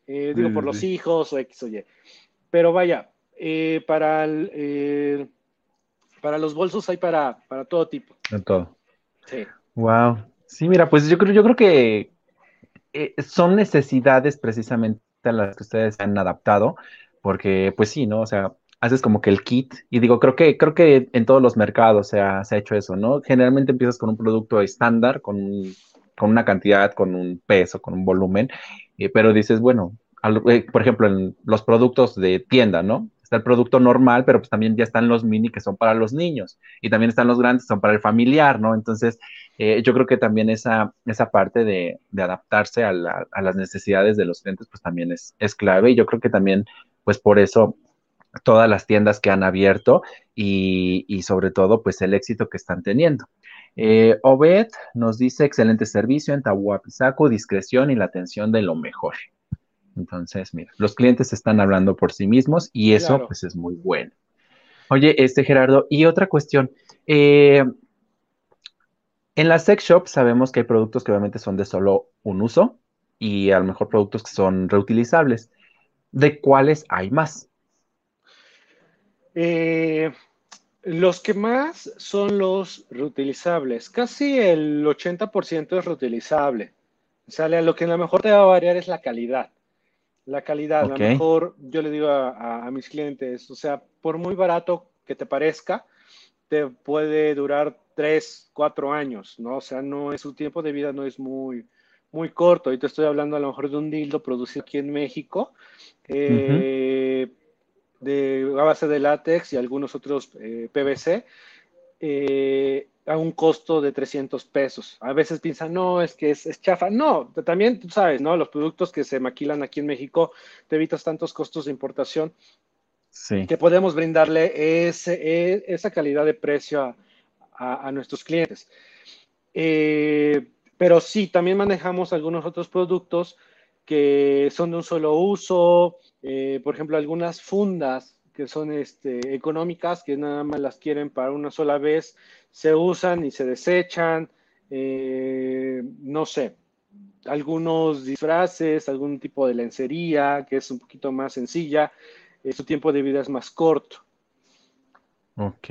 eh, digo, por los hijos o X o Y. Pero vaya, eh, para, eh, para los bolsos hay para, para todo tipo. De todo. Sí. Wow. Sí, mira, pues yo creo, yo creo que son necesidades precisamente a las que ustedes han adaptado, porque pues sí, ¿no? O sea, haces como que el kit, y digo, creo que, creo que en todos los mercados se ha, se ha hecho eso, ¿no? Generalmente empiezas con un producto estándar, con, con una cantidad, con un peso, con un volumen, eh, pero dices, bueno, eh, por ejemplo, en los productos de tienda, ¿no? Está el producto normal, pero pues también ya están los mini que son para los niños y también están los grandes que son para el familiar, ¿no? Entonces, eh, yo creo que también esa, esa parte de, de adaptarse a, a, las necesidades de los clientes, pues también es, clave y yo creo que también, pues por eso todas las tiendas que han abierto y, y sobre todo, pues el éxito que están teniendo. Eh, Obed nos dice excelente servicio en Tahuapizaco, discreción y la atención de lo mejor. Entonces, mira, los clientes están hablando por sí mismos y eso pues es muy bueno. Oye, este Gerardo, y otra cuestión. Eh, en la sex shop sabemos que hay productos que obviamente son de solo un uso y a lo mejor productos que son reutilizables. ¿De cuáles hay más? Eh, los que más son los reutilizables. Casi el 80% es reutilizable. O sea, lo que a lo mejor te va a variar es la calidad. La calidad, a lo mejor yo le digo a, mis clientes, o sea, por muy barato que te parezca, te puede durar 3, 4 años, ¿no? O sea, no es su tiempo de vida no es muy, muy corto. Y te estoy hablando a lo mejor de un dildo producido aquí en México. Eh, de a base de látex y algunos otros eh, PVC eh, a un costo de 300 pesos. A veces piensan, no, es que es, chafa. No, también tú sabes, ¿no? Los productos que se maquilan aquí en México, te evitas tantos costos de importación sí. que podemos brindarle ese, e, esa calidad de precio a, nuestros clientes. Eh, pero sí, también manejamos algunos otros productos que son de un solo uso, eh, por ejemplo, algunas fundas que son este, económicas, que nada más las quieren para una sola vez, se usan y se desechan, eh, no sé, algunos disfraces, algún tipo de lencería que es un poquito más sencilla, eh, su tiempo de vida es más corto. Ok.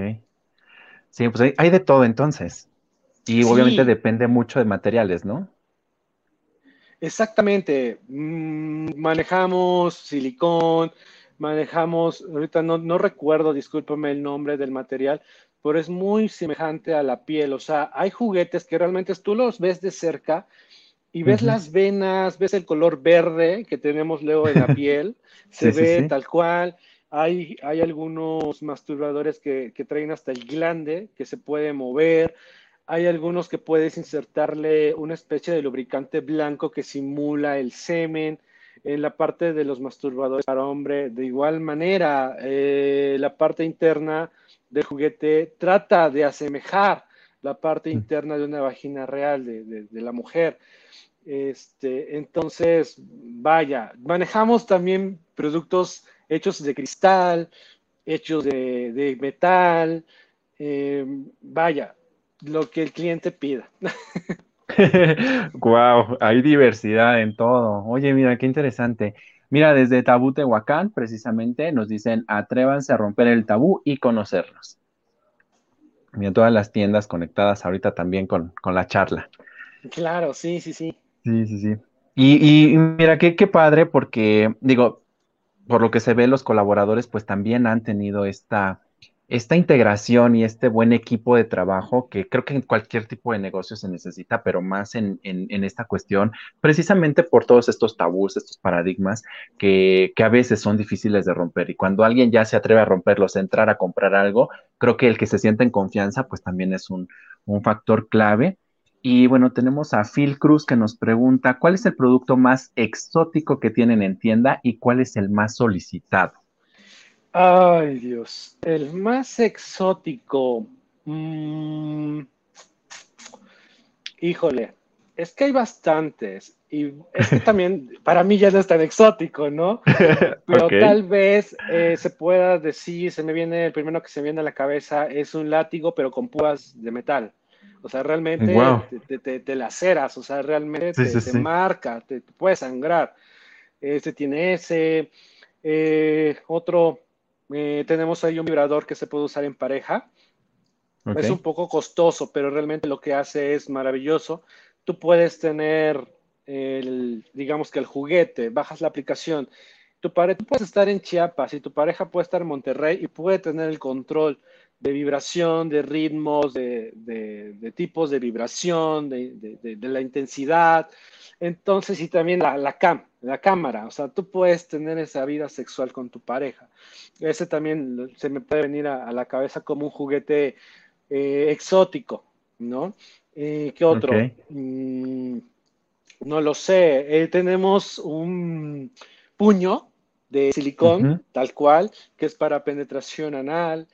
Sí, pues hay, de todo entonces. Y obviamente depende mucho de materiales, ¿no? Exactamente. Mm, manejamos silicón, manejamos, ahorita no, no recuerdo, discúlpame el nombre del material, pero es muy semejante a la piel. O sea, hay juguetes que realmente tú los ves de cerca y ves las venas, ves el color verde que tenemos luego en la piel, se ve tal cual. Hay, hay algunos masturbadores que, que traen hasta el glande que se puede mover. Hay algunos que puedes insertarle una especie de lubricante blanco que simula el semen. En la parte de los masturbadores para hombre, de igual manera, eh, la parte interna del juguete trata de asemejar la parte mm. interna de una vagina real de, la mujer. Este, entonces, vaya, manejamos también productos hechos de cristal, hechos de, metal. Eh, vaya, lo que el cliente pida. wow, hay diversidad en todo. Oye, mira, qué interesante. Mira, desde Tabú Tehuacán, precisamente, nos dicen, atrévanse a romper el tabú y conocernos. Mira, todas las tiendas conectadas ahorita también con, la charla. Claro, sí, sí, sí. Sí, sí, sí. Y, y mira, qué, qué padre, porque, digo, por lo que se ve, los colaboradores pues también han tenido esta, esta integración y este buen equipo de trabajo que creo que en cualquier tipo de negocio se necesita, pero más en, esta cuestión, precisamente por todos estos tabús, estos paradigmas que, a veces son difíciles de romper. Y cuando alguien ya se atreve a romperlos, a entrar a comprar algo, creo que el que se siente en confianza, pues también es un, un factor clave. Y bueno, tenemos a Phil Cruz que nos pregunta, ¿cuál es el producto más exótico que tienen en tienda y cuál es el más solicitado? Ay, Dios. El más exótico. Mm, híjole, es que hay bastantes. Y este también, para mí ya no es tan exótico, ¿no? Pero tal vez eh, se pueda decir, se me viene, el primero que se me viene a la cabeza es un látigo, pero con púas de metal. O sea, realmente te, te, laceras, o sea, realmente te, marca, te, puede sangrar. Este tiene ese. Eh, otro, eh, tenemos ahí un vibrador que se puede usar en pareja. Es un poco costoso, pero realmente lo que hace es maravilloso. Tú puedes tener, el, digamos que el juguete, bajas la aplicación. Tu pareja, tú puedes estar en Chiapas y tu pareja puede estar en Monterrey y puede tener el control de vibración, de ritmos, de, tipos de vibración, de, la intensidad. Entonces, y también la, la, cam, la cámara, o sea, tú puedes tener esa vida sexual con tu pareja. Ese también se me puede venir a, la cabeza como un juguete eh, exótico, ¿no? Eh, ¿Qué otro? Mm, no lo sé. Eh, tenemos un puño de silicón, tal cual, que es para penetración anal.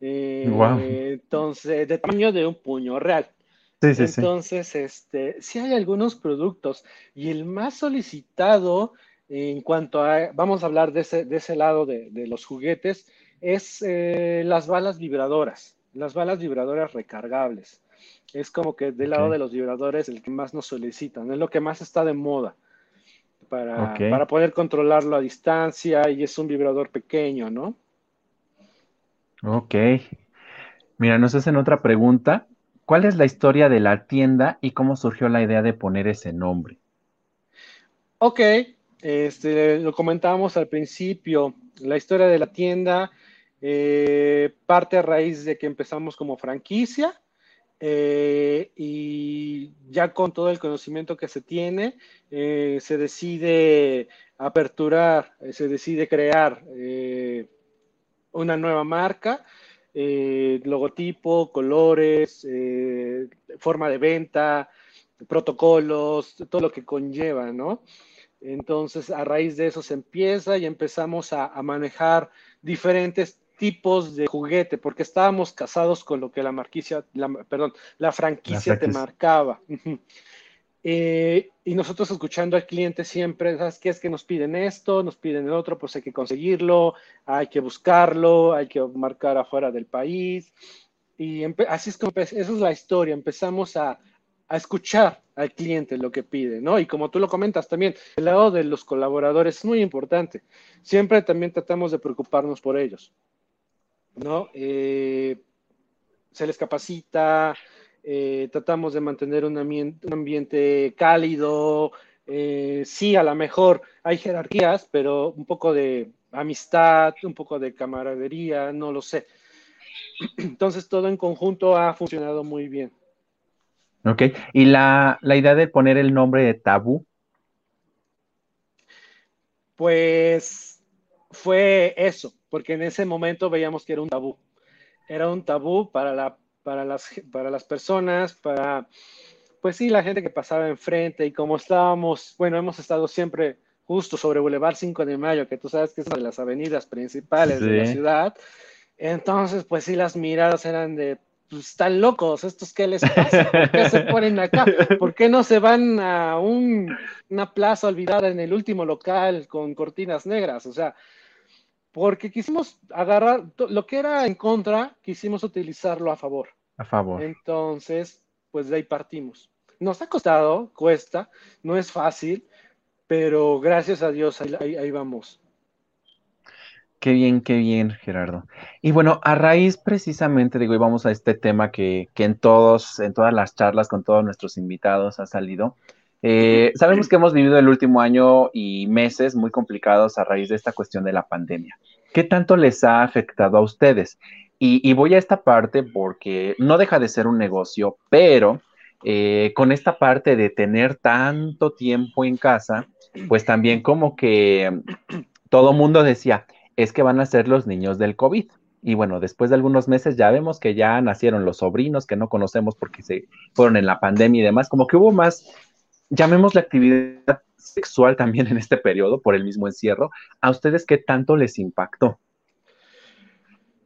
Entonces, de tamaño de un puño real. Entonces, este, sí hay algunos productos y el más solicitado en cuanto a, vamos a hablar de ese, de ese lado de, los juguetes, es eh, las balas vibradoras, las balas vibradoras recargables. Es como que del lado de los vibradores el que más nos solicitan, es lo que más está de moda para, para poder controlarlo a distancia y es un vibrador pequeño, ¿no? Ok. Mira, nos hacen otra pregunta. ¿Cuál es la historia de la tienda y cómo surgió la idea de poner ese nombre? Ok, este, lo comentábamos al principio. La historia de la tienda eh, parte a raíz de que empezamos como franquicia eh, y ya con todo el conocimiento que se tiene, eh, se decide aperturar, se decide crear una nueva marca eh, logotipo, colores, eh, forma de venta, protocolos, todo lo que conlleva, ¿no? Entonces, a raíz de eso se empieza y empezamos a, manejar diferentes tipos de juguete, porque estábamos casados con lo que la marquicia, perdón, la franquicia te marcaba. Eh, y nosotros escuchando al cliente siempre, ¿sabes qué es que nos piden esto, nos piden el otro? Pues hay que conseguirlo, hay que buscarlo, hay que marcar afuera del país. Y así es como, esa es la historia, empezamos a, a, escuchar al cliente lo que pide, ¿no? Y como tú lo comentas también, el lado de los colaboradores es muy importante. Siempre también tratamos de preocuparnos por ellos, ¿no? Eh, se les capacita, eh, tratamos de mantener un ambiente, cálido. Eh, sí, a lo mejor hay jerarquías, pero un poco de amistad, un poco de camaradería, no lo sé. Entonces todo en conjunto ha funcionado muy bien. Ok, ¿y la, la idea de poner el nombre de tabú? Pues fue eso, porque en ese momento veíamos que era un tabú. Era un tabú para la para las, para las personas, para, pues sí, la gente que pasaba enfrente y como estábamos, bueno, hemos estado siempre justo sobre Boulevard 5 de Mayo, que tú sabes que es una de las avenidas principales de la ciudad. Entonces, pues sí, las miradas eran de, pues están locos, estos qué les pasa, ¿por qué se ponen acá? ¿Por qué no se van a un, una plaza olvidada en el último local con cortinas negras? O sea, porque quisimos agarrar lo que era en contra, quisimos utilizarlo a favor. A favor. Entonces, pues de ahí partimos. Nos ha costado, cuesta, no es fácil, pero gracias a Dios ahí, vamos. Qué bien, qué bien, Gerardo. Y bueno, a raíz precisamente, digo, y vamos a este tema que, que en todos, en todas las charlas con todos nuestros invitados ha salido, eh, sabemos que hemos vivido el último año y meses muy complicados a raíz de esta cuestión de la pandemia. ¿Qué tanto les ha afectado a ustedes? Y, voy a esta parte porque no deja de ser un negocio, pero eh, con esta parte de tener tanto tiempo en casa, pues también como que todo mundo decía, es que van a ser los niños del COVID. Y bueno, después de algunos meses ya vemos que ya nacieron los sobrinos que no conocemos porque se fueron en la pandemia y demás, como que hubo más llamemos la actividad sexual también en este periodo por el mismo encierro, ¿a ustedes qué tanto les impactó?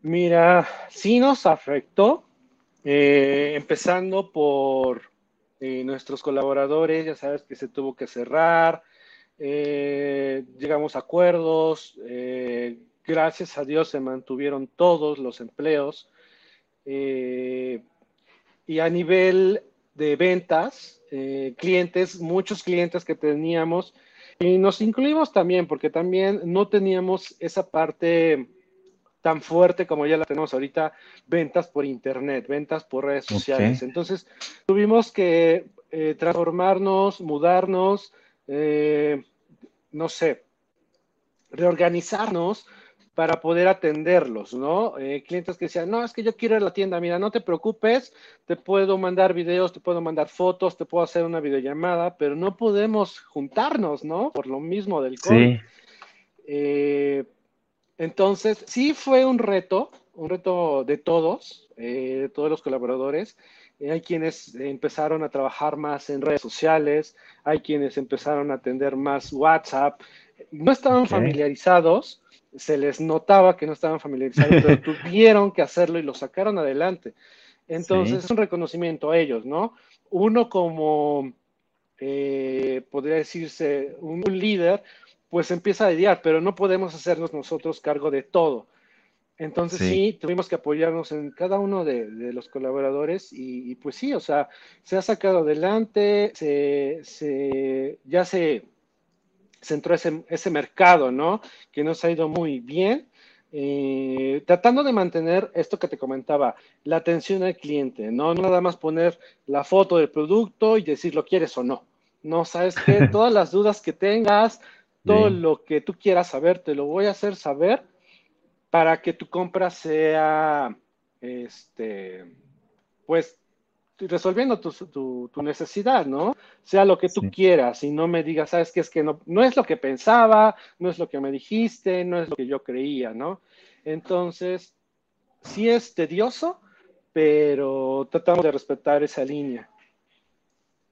Mira, sí nos afectó, eh, empezando por eh, nuestros colaboradores, ya sabes que se tuvo que cerrar, eh, llegamos a acuerdos, gracias a Dios se mantuvieron todos los empleos. y a nivel de ventas, clientes, muchos clientes que teníamos, y nos incluimos también, porque también no teníamos esa parte tan fuerte como ya la tenemos ahorita, ventas por internet, ventas por redes sociales. Entonces, tuvimos que eh, transformarnos, mudarnos, eh, no sé, reorganizarnos para poder atenderlos, ¿no? Eh, clientes que decían, no, es que yo quiero ir a la tienda, mira, no te preocupes, te puedo mandar videos, te puedo mandar fotos, te puedo hacer una videollamada, pero no podemos juntarnos, ¿no? Por lo mismo del COVID. Sí. Entonces, sí fue un reto, un reto de todos, eh, de todos los colaboradores. Eh, hay quienes empezaron a trabajar más en redes sociales, hay quienes empezaron a atender más WhatsApp. No estaban familiarizados, se les notaba que no estaban familiarizados, pero tuvieron que hacerlo y lo sacaron adelante. Entonces, es un reconocimiento a ellos, ¿no? Uno como, eh, podría decirse, un líder, pues empieza a lidiar, pero no podemos hacernos nosotros cargo de todo. Entonces sí, tuvimos que apoyarnos en cada uno de, los colaboradores y, pues sí, o sea, se ha sacado adelante, se, ya se, centró ese, ese, mercado, ¿no? Que nos ha ido muy bien. Eh, tratando de mantener esto que te comentaba, la atención al cliente, ¿no? No nada más poner la foto del producto y decir lo quieres o no. No, sabes que todas las dudas que tengas, todo lo que tú quieras saber, te lo voy a hacer saber para que tu compra sea, este, pues, resolviendo tu, necesidad, ¿no? Sea lo que tú quieras y no me digas, sabes que es que no, no es lo que pensaba, no es lo que me dijiste, no es lo que yo creía, ¿no? Entonces, sí es tedioso, pero tratamos de respetar esa línea.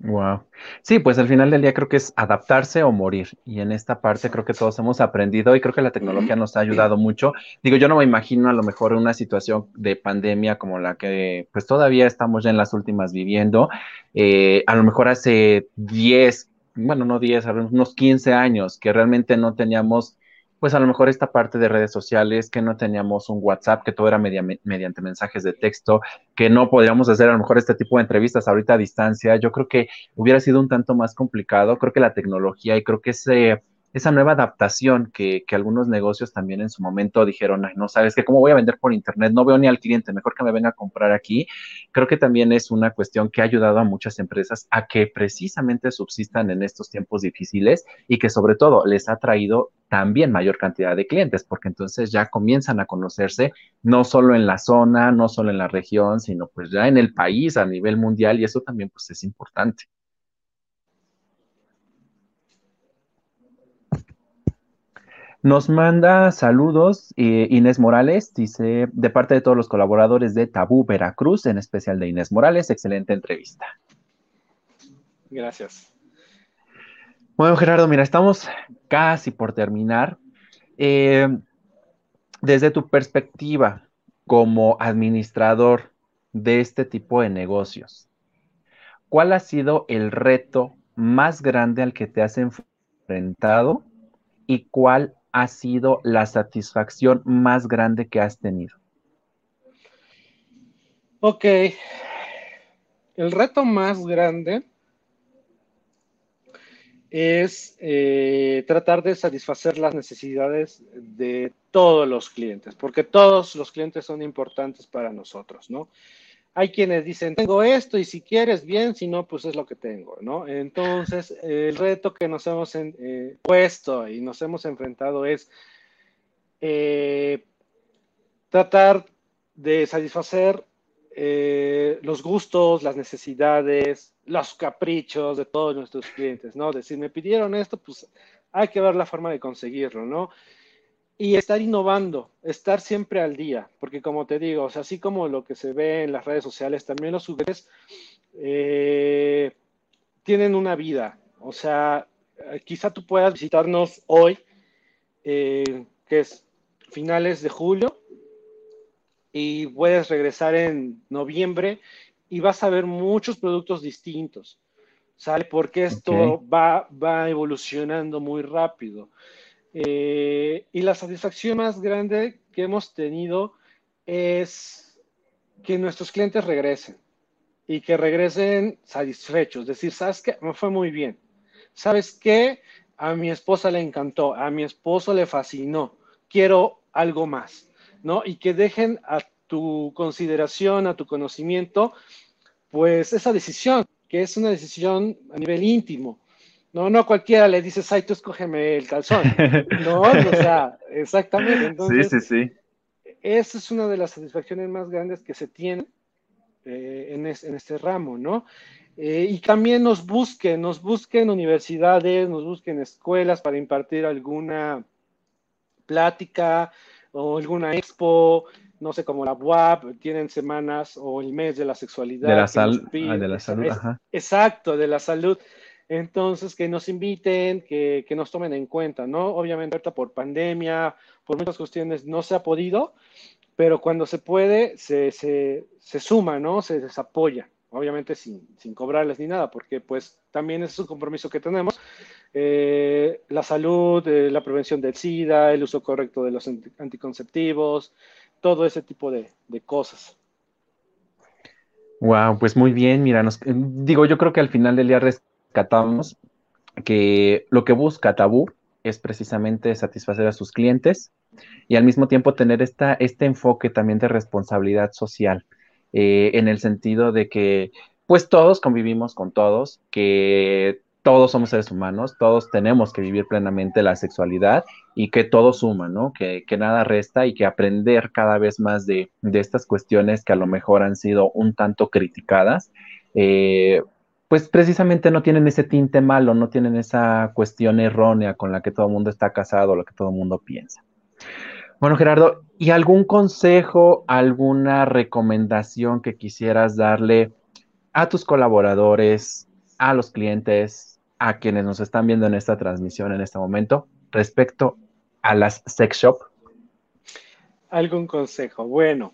Wow. Sí, pues al final del día creo que es adaptarse o morir. Y en esta parte creo que todos hemos aprendido y creo que la tecnología nos ha ayudado mucho. Digo, yo no me imagino a lo mejor una situación de pandemia como la que pues todavía estamos ya en las últimas viviendo. Eh, a lo mejor hace 10, bueno, no 10, unos 15 años que realmente no teníamos pues a lo mejor esta parte de redes sociales, que no teníamos un WhatsApp, que todo era mediante mensajes de texto, que no podríamos hacer a lo mejor este tipo de entrevistas ahorita a distancia, yo creo que hubiera sido un tanto más complicado, creo que la tecnología y creo que ese esa nueva adaptación que, algunos negocios también en su momento dijeron, no sabes que cómo voy a vender por internet, no veo ni al cliente, mejor que me venga a comprar aquí. Creo que también es una cuestión que ha ayudado a muchas empresas a que precisamente subsistan en estos tiempos difíciles y que sobre todo les ha traído también mayor cantidad de clientes, porque entonces ya comienzan a conocerse no solo en la zona, no solo en la región, sino pues ya en el país a nivel mundial y eso también pues es importante. Nos manda saludos eh, Inés Morales, dice, de parte de todos los colaboradores de Tabú Veracruz, en especial de Inés Morales, excelente entrevista. Gracias. Bueno, Gerardo, mira, estamos casi por terminar. Eh, desde tu perspectiva como administrador de este tipo de negocios, ¿cuál ha sido el reto más grande al que te has enfrentado y cuál ha sido la satisfacción más grande que has tenido? Ok. El reto más grande es eh, tratar de satisfacer las necesidades de todos los clientes, porque todos los clientes son importantes para nosotros, ¿no? Hay quienes dicen, tengo esto y si quieres bien, si no, pues es lo que tengo, ¿no? Entonces, el reto que nos hemos eh, puesto y nos hemos enfrentado es eh, tratar de satisfacer eh, los gustos, las necesidades, los caprichos de todos nuestros clientes, ¿no? Decir, me pidieron esto, pues hay que ver la forma de conseguirlo, ¿no? Y estar innovando, estar siempre al día, porque como te digo, así como lo que se ve en las redes sociales, también los juguetes eh, tienen una vida. O sea, eh, quizá tú puedas visitarnos hoy, eh, que es finales de julio, y puedes regresar en noviembre y vas a ver muchos productos distintos. ¿Sale? Porque esto va, va evolucionando muy rápido. Eh, y la satisfacción más grande que hemos tenido es que nuestros clientes regresen y que regresen satisfechos. Decir, ¿sabes qué? Me fue muy bien. ¿Sabes qué? A mi esposa le encantó, a mi esposo le fascinó. Quiero algo más, ¿no? Y que dejen a tu consideración, a tu conocimiento, pues esa decisión, que es una decisión a nivel íntimo. No, no cualquiera le dices, ay, tú escógeme el calzón. No, o sea, exactamente. Entonces, sí, sí, sí. Esa es una de las satisfacciones más grandes que se tiene eh, en, este ramo, ¿no? Eh, y también nos busquen, nos busquen universidades, nos busquen escuelas para impartir alguna plática o alguna expo, no sé, como la WAP, tienen semanas o el mes de la sexualidad. De la, ah, de la salud, ajá. Exacto, de la salud. Entonces, que nos inviten, que, que, nos tomen en cuenta, ¿no? Obviamente, por pandemia, por muchas cuestiones, no se ha podido, pero cuando se puede, se, se, se suma, ¿no? Se, se apoya, obviamente sin, sin, cobrarles ni nada, porque pues también es un compromiso que tenemos. Eh, la salud, eh, la prevención del SIDA, el uso correcto de los anticonceptivos, todo ese tipo de, de cosas. Wow, pues muy bien, mira, nos, digo, yo creo que al final del día rescatamos que lo que busca Tabú es precisamente satisfacer a sus clientes y al mismo tiempo tener esta, este enfoque también de responsabilidad social, eh, en el sentido de que pues todos convivimos con todos, que todos somos seres humanos, todos tenemos que vivir plenamente la sexualidad y que todo suma, ¿no? Que, nada resta y que aprender cada vez más de, estas cuestiones que a lo mejor han sido un tanto criticadas, eh, pues precisamente no tienen ese tinte malo, no tienen esa cuestión errónea con la que todo el mundo está casado, lo que todo el mundo piensa. Bueno, Gerardo, ¿y algún consejo, alguna recomendación que quisieras darle a tus colaboradores, a los clientes, a quienes nos están viendo en esta transmisión en este momento respecto a las sex shop? Algún consejo. Bueno,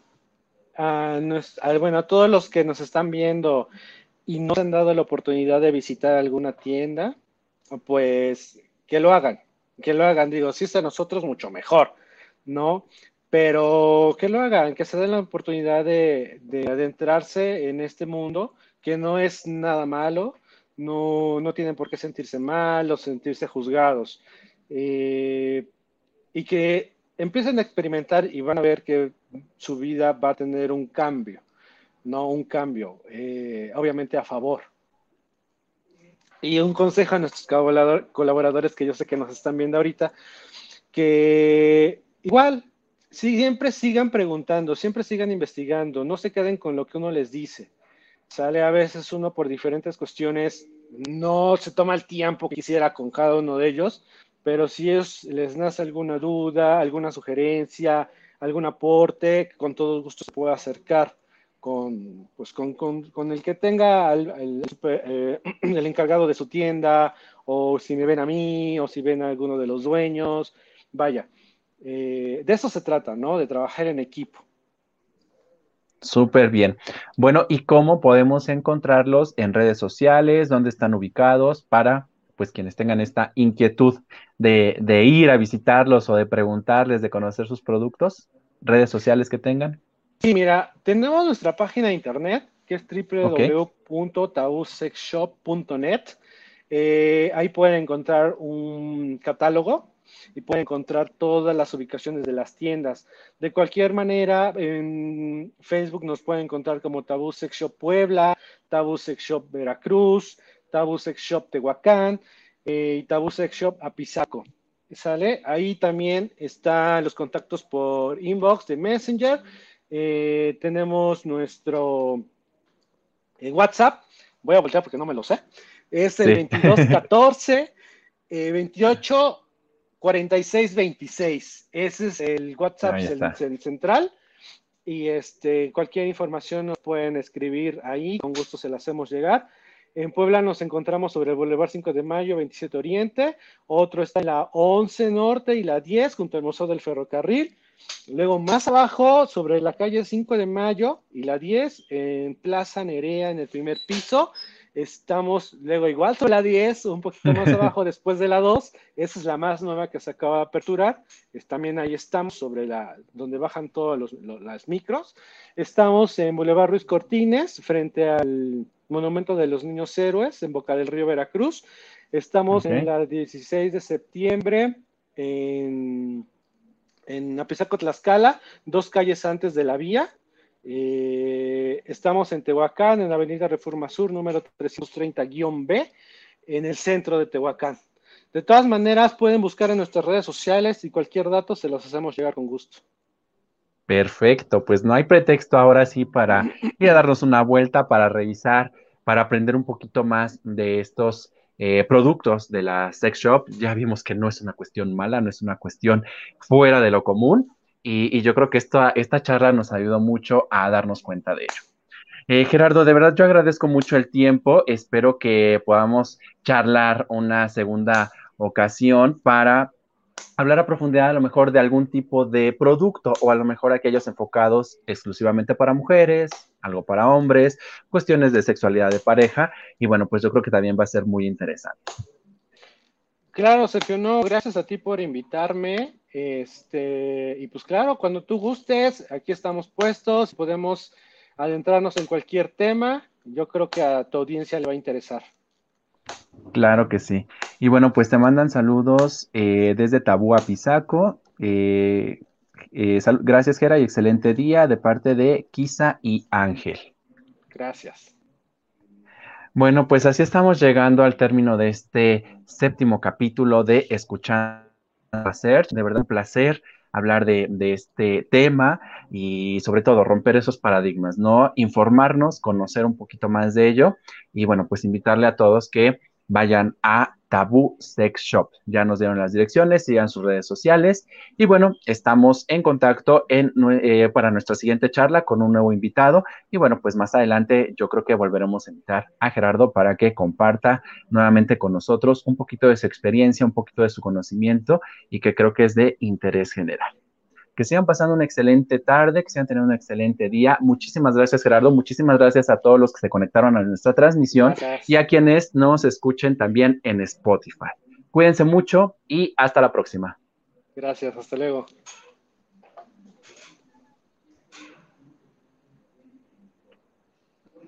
bueno, a todos los que nos están viendo y no se han dado la oportunidad de visitar alguna tienda, pues que lo hagan, que lo hagan. Digo, si es a nosotros, mucho mejor ¿no? Pero que lo hagan, que se den la oportunidad de, adentrarse en este mundo, que no es nada malo, no, no tienen por qué sentirse mal o sentirse juzgados. Eh, y que empiecen a experimentar y van a ver que su vida va a tener un cambio, no un cambio, eh, obviamente a favor. Y un consejo a nuestros colaboradores que yo sé que nos están viendo ahorita, que Igual, siempre sigan preguntando, siempre sigan investigando, no se queden con lo que uno les dice. Sale a veces uno por diferentes cuestiones, no se toma el tiempo que quisiera con cada uno de ellos, pero si les nace alguna duda, alguna sugerencia, algún aporte, con todo gusto se puede acercar con, pues con, el que tenga el, eh, el, encargado de su tienda, o si me ven a mí, o si ven a alguno de los dueños, vaya, eh, de eso se trata, ¿no? De trabajar en equipo. Súper bien. Bueno, ¿y cómo podemos encontrarlos en redes sociales? ¿Dónde están ubicados para, pues, quienes tengan esta inquietud de, ir a visitarlos o de preguntarles, de conocer sus productos? ¿Redes sociales que tengan? Sí, mira, tenemos nuestra página de internet, que es www.tausexshop.net. Eh, ahí pueden encontrar un catálogo y pueden encontrar todas las ubicaciones de las tiendas. De cualquier manera, en Facebook nos pueden encontrar como Tabú Sex Shop Puebla, Tabú Sex Shop Veracruz, Tabú Sex Shop Tehuacán eh, y Tabú Sex Shop Apizaco. ¿Sale? Ahí también están los contactos por inbox de Messenger. Eh, tenemos nuestro eh, WhatsApp. Voy a voltear porque no me lo sé. Es el 2214 28 4626. Ese es el WhatsApp el, central. Y este, cualquier información nos pueden escribir ahí. Con gusto se la hacemos llegar. En Puebla nos encontramos sobre el Boulevard 5 de Mayo, 27 Oriente. Otro está en la 11 Norte y la 10, junto al Museo del Ferrocarril. Luego más abajo, sobre la calle 5 de Mayo y la 10, en Plaza Nerea, en el primer piso, Estamos luego igual sobre la 10, un poquito más abajo después de la 2. Esa es la más nueva que se acaba de aperturar. también ahí estamos sobre la, donde bajan todas las micros. Estamos en Boulevard Ruiz Cortines, frente al Monumento de los Niños Héroes, en Boca del Río Veracruz. Estamos en la 16 de septiembre, en, en Apizaco, Tlaxcala, dos calles antes de la vía. Eh, estamos en Tehuacán, en la avenida Reforma Sur, número 330-B, en el centro de Tehuacán. De todas maneras, pueden buscar en nuestras redes sociales y cualquier dato se los hacemos llegar con gusto. Perfecto, pues no hay pretexto ahora sí para ir a darnos una vuelta, para revisar, para aprender un poquito más de estos eh, productos de la sex shop. Ya vimos que no es una cuestión mala, no es una cuestión fuera de lo común y, yo creo que esta, esta charla nos ayudó mucho a darnos cuenta de ello. Eh, Gerardo, de verdad yo agradezco mucho el tiempo. Espero que podamos charlar una segunda ocasión para hablar a profundidad a lo mejor de algún tipo de producto o a lo mejor aquellos enfocados exclusivamente para mujeres, algo para hombres, cuestiones de sexualidad de pareja y bueno, pues yo creo que también va a ser muy interesante. Claro, Sergio, no, gracias a ti por invitarme. Este, y pues claro, cuando tú gustes, aquí estamos puestos, podemos adentrarnos en cualquier tema. Yo creo que a tu audiencia le va a interesar. Claro que sí. Y bueno, pues te mandan saludos eh, desde Tabú a Pisaco. Eh, eh, gracias, Gera, y excelente día de parte de Kisa y Ángel. Gracias. Bueno, pues así estamos llegando al término de este séptimo capítulo de Escuchando hacer, de verdad un placer hablar de, este tema y sobre todo romper esos paradigmas, ¿no? Informarnos, conocer un poquito más de ello y bueno, pues invitarle a todos que vayan a Tabú Sex Shop. Ya nos dieron las direcciones, sigan sus redes sociales. Y bueno, estamos en contacto eh, para nuestra siguiente charla con un nuevo invitado. Y bueno, pues más adelante yo creo que volveremos a invitar a Gerardo para que comparta nuevamente con nosotros un poquito de su experiencia, un poquito de su conocimiento y que creo que es de interés general que sigan pasando una excelente tarde, que sigan teniendo un excelente día. Muchísimas gracias, Gerardo. Muchísimas gracias a todos los que se conectaron a nuestra transmisión y a quienes nos escuchen también en Spotify. Cuídense mucho y hasta la próxima. Gracias, hasta luego.